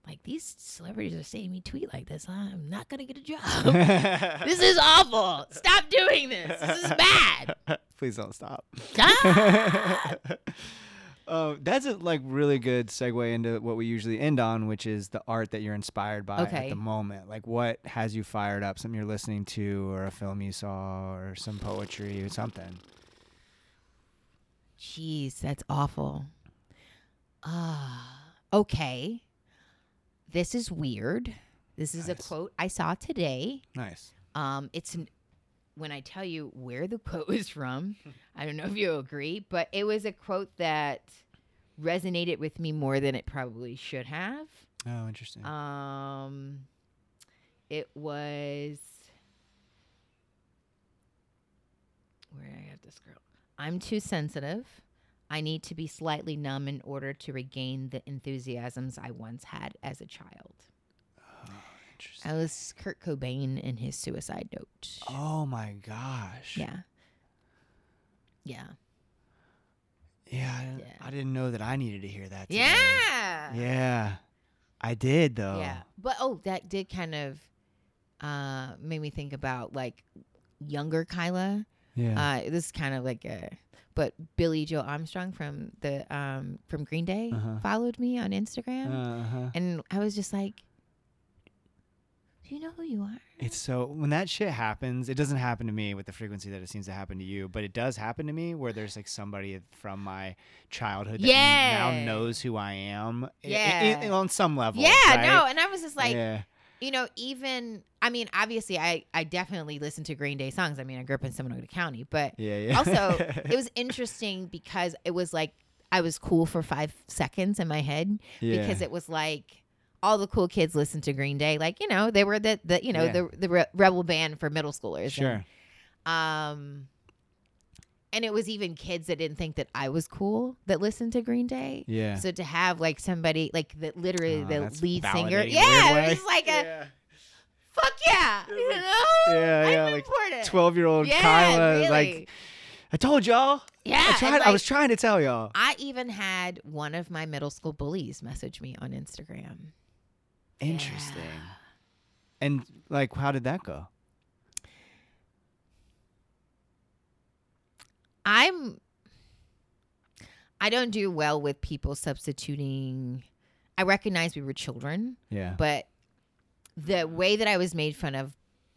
like these celebrities are saying me tweet like this. I'm not gonna get a job. this is awful. Stop doing this. This is bad. Please don't stop. Stop. Oh, that's a like really good segue into what we usually end on, which is the art that you're inspired by at the moment. Like, what has you fired up? Something you're listening to, or a film you saw, or some poetry, or something. Jeez, that's awful. Ah, okay. This is weird. This is a quote I saw today. Nice. Um, it's n- when I tell you where the quote was from. I don't know if you agree, but it was a quote that resonated with me more than it probably should have. Oh, interesting. Um, it was. Where did I have this girl? I'm too sensitive. I need to be slightly numb in order to regain the enthusiasms I once had as a child. Interesting. I was Kurt Cobain in his suicide note. Oh my gosh. Yeah. Yeah. Yeah. I, didn't- Yeah. I didn't know that I needed to hear that. Today. Yeah. Yeah. I did though. Yeah. But oh, that did kind of uh made me think about like younger Kyla. Yeah. Uh this is kind of like a but Billie Joe Armstrong from the um from Green Day Uh-huh. followed me on Instagram uh-huh. and I was just like Do you know who you are? It's so when that shit happens, it doesn't happen to me with the frequency that it seems to happen to you, but it does happen to me where there's like somebody from my childhood that Yeah. now knows who I am. i- Yeah. i- on some level. yeah, right? no, and I was just like yeah. You know, even I mean, obviously, I I definitely listened to Green Day songs. I mean, I grew up in Seminole County, but Yeah, yeah. also it was interesting because it was like I was cool for five seconds in my head yeah. because it was like all the cool kids listened to Green Day, like you know they were the the you know Yeah. the the re- rebel band for middle schoolers. sure. And, um. And it was even kids that didn't think that I was cool that listened to Green Day. Yeah. So to have like somebody like that literally Oh, the lead singer, validating in a yeah, it was like a yeah. fuck yeah, you know, Yeah, I'm yeah, like important. Twelve year old yeah, Kyla really. like I told y'all. yeah, I and, tried I was trying to tell y'all. I even had one of my middle school bullies message me on Instagram. Interesting. And like how did that go? I'm I don't do well with people substituting I recognize we were children, Yeah. but the way that I was made fun of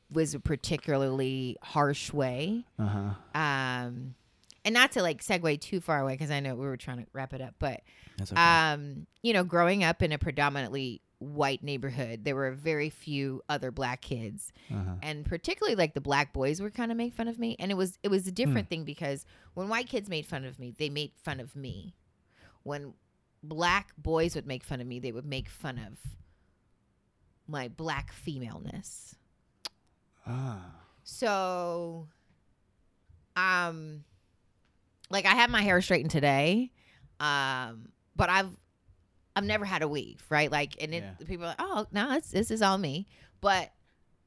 was a particularly harsh way. uh-huh. Um and not to like segue too far away because I know we were trying to wrap it up, but okay. um, you know, growing up in a predominantly white neighborhood, there were very few other black kids, uh-huh. and particularly like the black boys were kind of make fun of me, and it was it was a different thing because when white kids made fun of me, they made fun of me. When black boys would make fun of me, they would make fun of my black femaleness. Ah. So, um, like I had my hair straightened today, um, but I've I've never had a weave, right? Like, and it, Yeah. people are like, oh no, it's, this is all me. But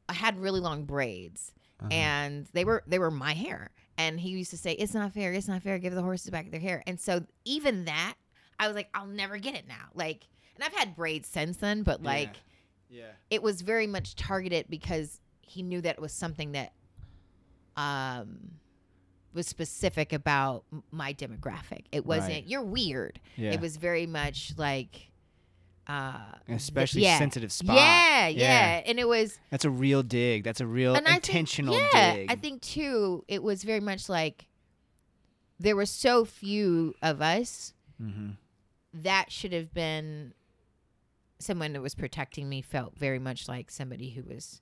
I had really long braids, Uh-huh. and they were they were my hair. And he used to say, "It's not fair. It's not fair. Give the horses back their hair." And so even that, I was like, "I'll never get it now." Like, and I've had braids since then, but Yeah. like Yeah. it was very much targeted because he knew that it was something that um was specific about my demographic. It wasn't Right. you're weird. Yeah. It was very much like uh th- especially yeah. sensitive spot. Yeah, yeah, Yeah. And it was That's a real dig. That's a real and I think- intentional yeah, dig. I think too it was very much like there were so few of us mm-hmm. that should have been someone that was protecting me felt very much like somebody who was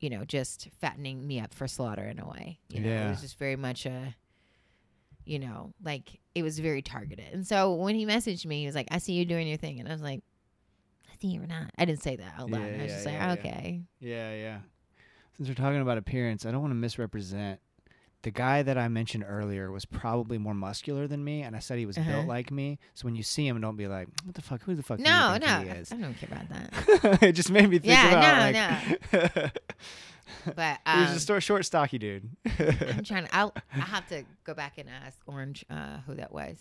you know just fattening me up for slaughter in a way you know it was just very much a you know like it was very targeted and so when he messaged me he was like i see you doing your thing and i was like i see you or not i didn't say that out loud Yeah, i was yeah, just yeah, like yeah. okay Yeah, yeah. Since we're talking about appearance, I don't want to misrepresent. The guy that I mentioned earlier was probably more muscular than me, and I said he was Uh-huh. built like me. So when you see him, don't be like, "What the fuck? Who the fuck?" no no I, is? I don't care about that it just made me think Yeah, about no, like. but he was um, a short, short, stocky dude. i'm trying to i'll i have to go back and ask orange uh who that was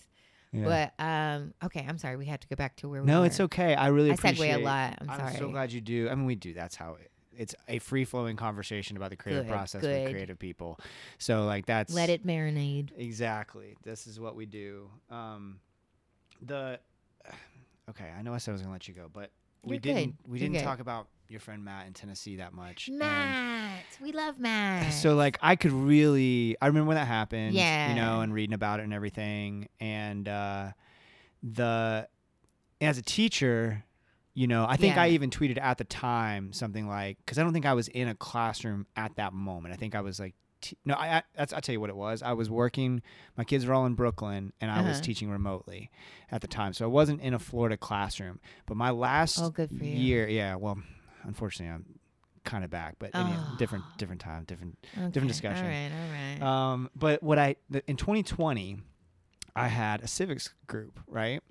Yeah. But um, okay, I'm sorry. We had to go back to where we were. no, were. it's okay. I really I appreciate. segue a lot. I'm, sorry. I'm sorry. so glad you do. I mean, we do. That's how it, it's a free flowing conversation about the creative Good, process good. with creative people. So like that's Let it marinate. exactly. This is what we do. Um, the okay. I know I said I was gonna let you go, but we You're didn't. We You're didn't good. talk about your friend Matt in Tennessee that much. and- Matt, we love Matt. so like I could really I remember when that happened. Yeah. You know, and reading about it and everything. And uh the as a teacher, you know, I think I even tweeted at the time something like because I don't think I was in a classroom at that moment. I think I was like. T- no, I, I that's I'll tell you what it was. I was working. My kids were all in Brooklyn, and I was Uh-huh. teaching remotely at the time. So I wasn't in a Florida classroom. But my last Oh, good for you. year, yeah. Well, unfortunately, I'm kind of back, but Oh. different different time, different Okay, discussion. All right, all right. um, but what I the, in 2020, I had a civics group, right?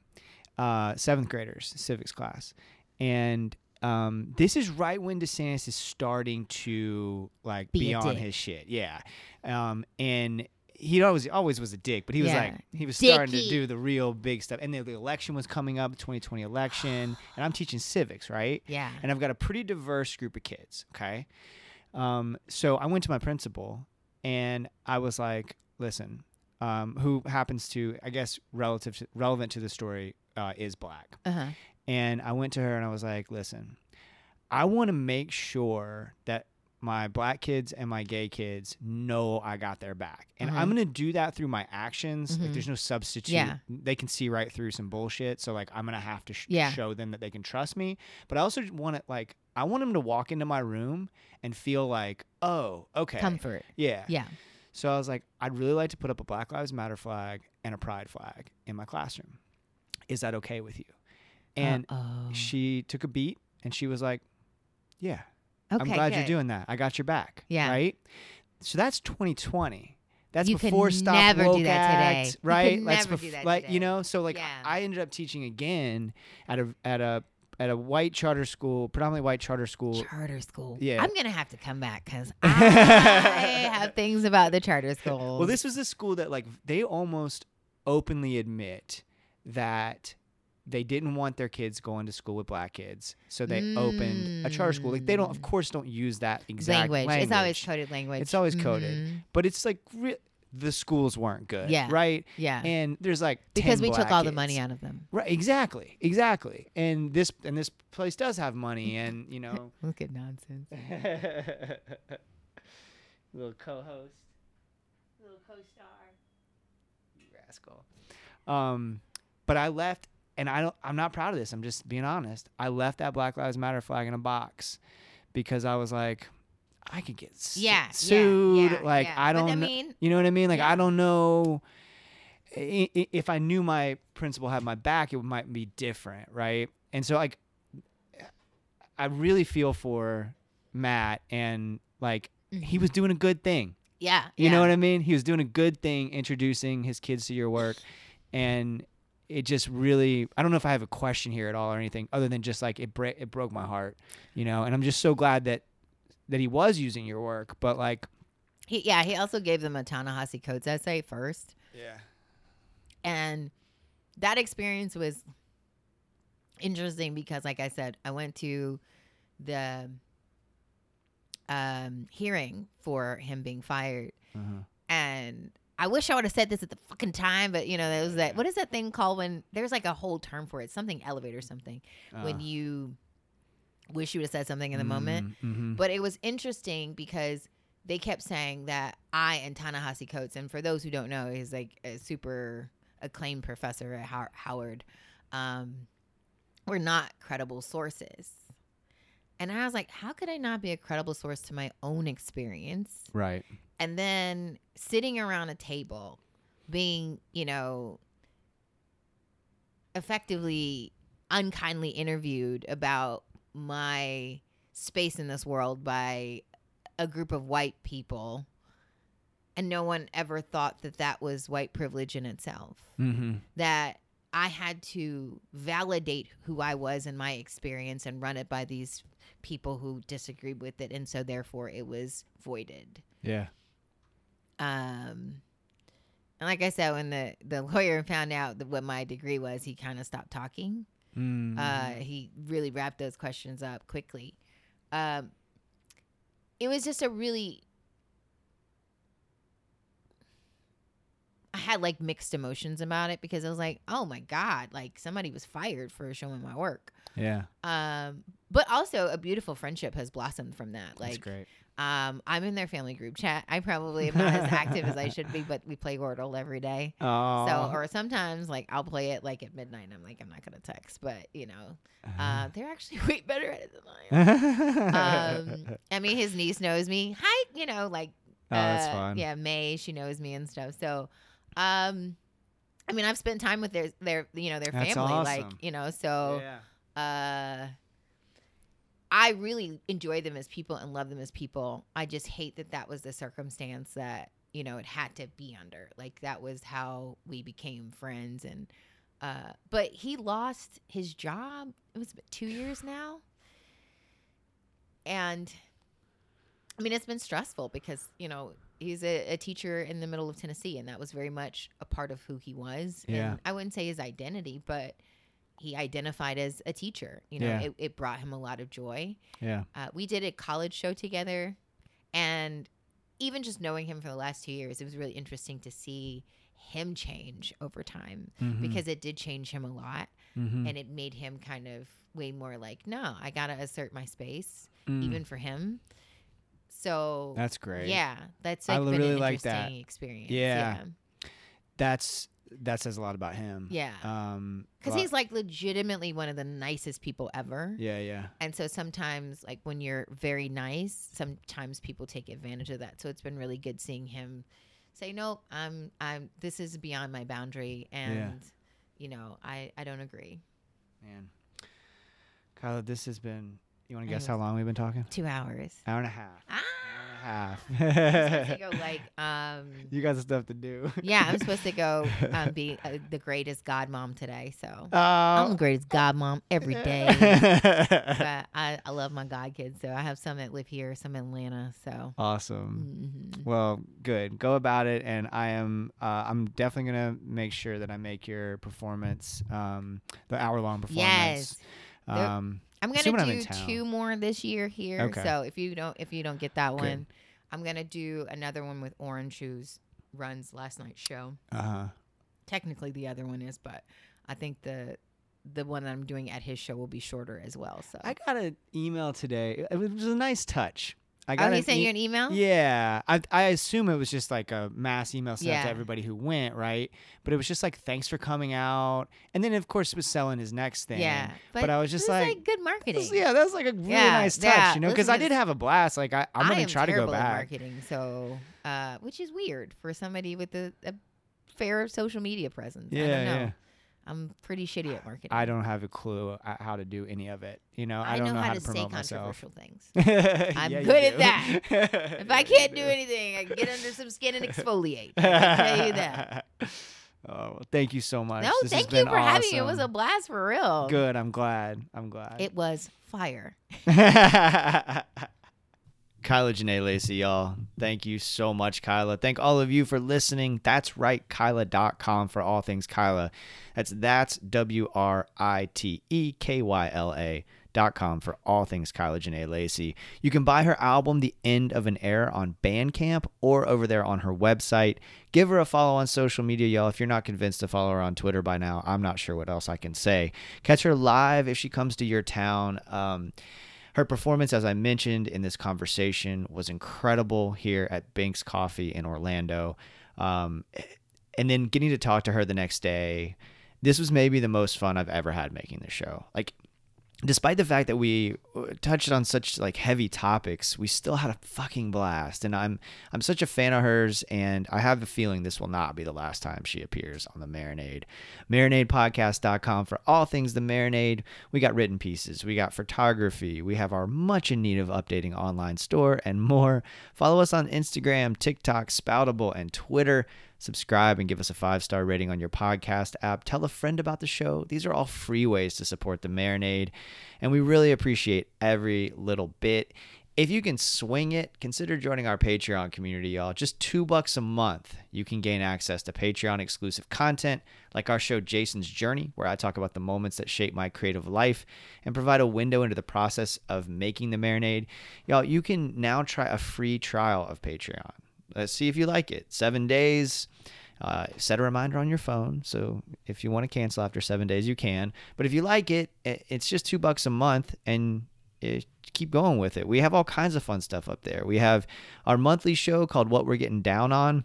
Uh, seventh graders civics class, and um, this is right when DeSantis is starting to like Be be, on his shit, yeah. Um, and he always always was a dick, but he was Yeah. like he was starting to do the real big stuff. And then the election was coming up, 2020 election, and I'm teaching civics, right? yeah. and I've got a pretty diverse group of kids. Okay. Um, so I went to my principal and I was like, listen, um, who happens to, I guess, relative to, relevant to the story, uh, is black. Uh huh. And I went to her and I was like, listen, I want to make sure that my black kids and my gay kids know I got their back. And I'm Mhm. going to do that through my actions. Mhm. Like there's no substitute. Yeah. They can see right through some bullshit. So like I'm going to have to sh- Yeah. show them that they can trust me. But I also want it like I want them to walk into my room and feel like, "Oh, okay." Comfort. Yeah. Yeah. So I was like, I'd really like to put up a Black Lives Matter flag and a pride flag in my classroom. Is that okay with you? And Uh-oh. she took a beat and she was like, Yeah, okay, I'm glad you're doing that. I got your back. Yeah. Right? So that's 2020. That's You before Stop never do Woke that today. Act, could right? That's do bef- that like today. you know, so like Yeah. I ended up teaching again at a at a at a white charter school, predominantly white charter school. Charter school. Yeah. I'm gonna have to come back because I have things about the charter school. Well, this was a school that like they almost openly admit that they didn't want their kids going to school with black kids, so they opened a charter school. Like they don't, of Mm. course, don't use that exact language. It's always coded language. It's always coded. Mhm. but it's like re- the schools weren't good, Yeah. right? Yeah. And there's like 10 because we took black all the money out of them. Right, exactly, exactly. And this and this place does have money, and you know, Look at nonsense. little co-host, little co-star, you rascal. Um, but I left, and I don't. I'm not proud of this. I'm just being honest. I left that Black Lives Matter flag in a box because I was like, I could get Yeah, sued. yeah, like yeah. I don't. I mean- you know what I mean? Like. I don't know. If I knew my principal had my back, it might be different, right? And so, like, I really feel for Matt, and like, he mm-hmm. was doing a good thing. Yeah. You know what I mean? He was doing a good thing introducing his kids to your work. And it just really I don't know if I have a question here at all or anything other than just like it bra- it broke my heart, you know. And I'm just so glad that that he was using your work, but like He, yeah. He also gave them a Ta-Nehisi Coates essay first. yeah. and that experience was interesting because like i said i went to the um hearing for him being fired Uh-huh. and i wish i would have said this at the fucking time but you know there was that what is that thing called when there's like a whole term for it something elevator something when Uh, you wish you would have said something in the moment mm, mhm. but it was interesting because they kept saying that I and Ta-Nehisi Coates, and for those who don't know, he's like a super acclaimed professor at How- Howard. Um, were not credible sources, and I was like, how could I not be a credible source to my own experience? right. And then sitting around a table, being you know, effectively unkindly interviewed about my space in this world by a group of white people and no one ever thought that that was white privilege in itself Mhm. that i had to validate who i was in my experience and run it by these people who disagreed with it and so therefore it was voided Yeah. Um and like i said when the the lawyer found out that what my degree was he kind of stopped talking Mm. uh, he really wrapped those questions up quickly. Um, it was just a really. I had like mixed emotions about it because I was like, oh my God, like somebody was fired for showing my work. yeah. Um, but also a beautiful friendship has blossomed from that. That's Like, great. Um, I'm in their family group chat. I probably am not as active as I should be, but we play Wordle every day. Oh. So, or sometimes like I'll play it like at midnight. I'm like, I'm not gonna text, but you know, uh, they're actually way better at it than I am. Um, I mean, his niece knows me. Hi, you know, like, Oh, that's uh, fun. Yeah, May, she knows me and stuff. So, um, I mean, I've spent time with their their you know their That's family, like you know, so yeah. uh, I really enjoy them as people and love them as people. I just hate that that was the circumstance that you know it had to be under. Like that was how we became friends, and uh, but he lost his job. It was about two years now, and I mean it's been stressful because you know he's a, a teacher in the middle of Tennessee, and that was very much a part of who he was. Yeah. And I wouldn't say his identity, but he identified as a teacher. You know, Yeah. it, it brought him a lot of joy. Yeah. Uh, we did a college show together, and even just knowing him for the last two years, it was really interesting to see him change over time Mhm. because it did change him a lot, Mhm. and it made him kind of way more like, no, I gotta assert my space, Mm. even for him. So That's great. yeah, that's I like been really like that. interesting experience. Yeah. That's that says a lot about him. yeah, Um. because he's like legitimately one of the nicest people ever. Yeah. Yeah. And so sometimes, like when you're very nice, sometimes people take advantage of that. So it's been really good seeing him say, "No, I'm, I'm. This is beyond my boundary, and you know, I, I don't agree." Man. Kyla, this has been. You want to guess how long we've been talking? Two hours. Hour and a half. Ah, Hour I'm and a supposed to half. go like, um, you got stuff to do. yeah, I'm supposed to go um, be uh, the greatest godmom today. So Um, I'm the greatest godmom every day. but I, I love my god kids. So I have some that live here, some in Atlanta. So. awesome. mhm. Well, good. Go about it, and I am. Uh, I'm definitely gonna make sure that I make your performance, um, the hour long performance. Yes. Um, I'm gonna when I'm do two more this year here. Okay. So if you don't if you don't get that Good. one, I'm gonna do another one with Orange who's runs last night's show. uh huh. Technically the other one is, but I think the the one that I'm doing at his show will be shorter as well. So I got an email today. It was a nice touch. I Oh, got he sent e- you an email? Yeah, I, I assume it was just like a mass email sent Yeah. to everybody who went, right? But it was just like, thanks for coming out, and then of course it was selling his next thing. Yeah. but, I was just is, like, good marketing. This- yeah, was like a really Yeah, nice touch, yeah, you know, because I did have a blast. Like I, I'm I gonna try to go back. marketing, so uh, which is weird for somebody with a, a fair social media presence. I Yeah, don't know. yeah. I'm pretty shitty at marketing. I don't have a clue how to do any of it. You know, I, I don't know, know, how, how to say promote myself. controversial things. I'm good at that. If I can't do anything, I can get under some skin and exfoliate. I can tell you that. Oh, thank you so much. No, This has thank you for having me. It was a blast for real. Good. I'm glad. I'm glad. It was fire. Kyla Jenee Lacey, y'all. Thank you so much, Kyla. Thank all of you for listening. That's write, Kyla.com for all things Kyla. That's that's W R I T E K Y L A dot com for all things Kyla Jenee Lacey. You can buy her album The End of an Error on Bandcamp or over there on her website. Give her a follow on social media, y'all. If you're not convinced to follow her on Twitter by now, I'm not sure what else I can say. Catch her live if she comes to your town. Um, her performance, as I mentioned in this conversation, was incredible here at Banks Coffee in Orlando. Um, and then getting to talk to her the next day, this was maybe the most fun I've ever had making the show. Like, despite the fact that we uh, touched on such like heavy topics, we still had a fucking blast. And I'm I'm such a fan of hers, and I have a feeling this will not be the last time she appears on the Marinade. MarinadePodcast.com for all things the Marinade. We got written pieces, we got photography, we have our much in need of updating online store, and more. Follow us on Instagram, TikTok, Spoutible, and Twitter. Subscribe and give us a five star rating on your podcast app. Tell a friend about the show. These are all free ways to support the Marinade, and we really appreciate every little bit. If you can swing it, consider joining our Patreon community, y'all. Just two bucks a month, you can gain access to Patreon exclusive content like our show Jason's Journey, where I talk about the moments that shape my creative life and provide a window into the process of making the marinade. Y'all, you can now try a free trial of Patreon. Let's see if you like it. Seven days. Uh, set a reminder on your phone. So if you want to cancel after seven days, you can. But if you like it, it's just two bucks a month, and it, keep going with it. We have all kinds of fun stuff up there. We have our monthly show called What We're Getting Down On.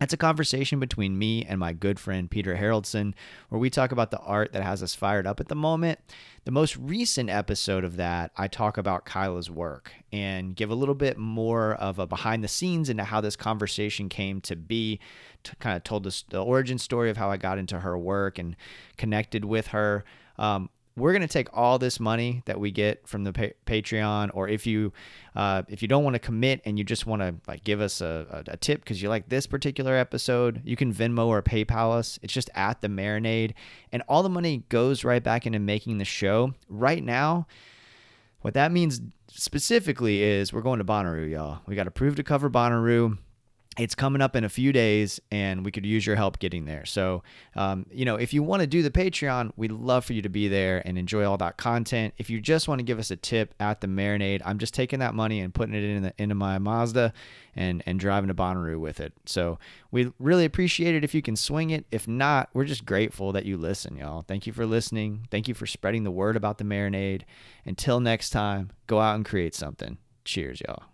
That's a conversation between me and my good friend Peter Haroldson, where we talk about the art that has us fired up at the moment. The most recent episode of that, I talk about Kyla's work and give a little bit more of a behind the scenes into how this conversation came to be. To kind of told the origin story of how I got into her work and connected with her. Um, we're gonna take all this money that we get from the pa- Patreon, or if you uh, if you don't want to commit and you just want to like give us a, a, a tip because you like this particular episode, you can Venmo or PayPal us. It's just at the marinade, and all the money goes right back into making the show. Right now, what that means specifically is we're going to Bonnaroo, y'all. We got approved to cover Bonnaroo it's coming up in a few days and we could use your help getting there. So um, you know if you want to do the patreon we'd love for you to be there and enjoy all that content. If you just want to give us a tip at the marinade i'm just taking that money and putting it in the, into my mazda and and driving to bonnaroo with it. So we really appreciate it if you can swing it. If not we're just grateful that you listen y'all. Thank you for listening. Thank you for spreading the word about the marinade. Until next time go out and create something. Cheers y'all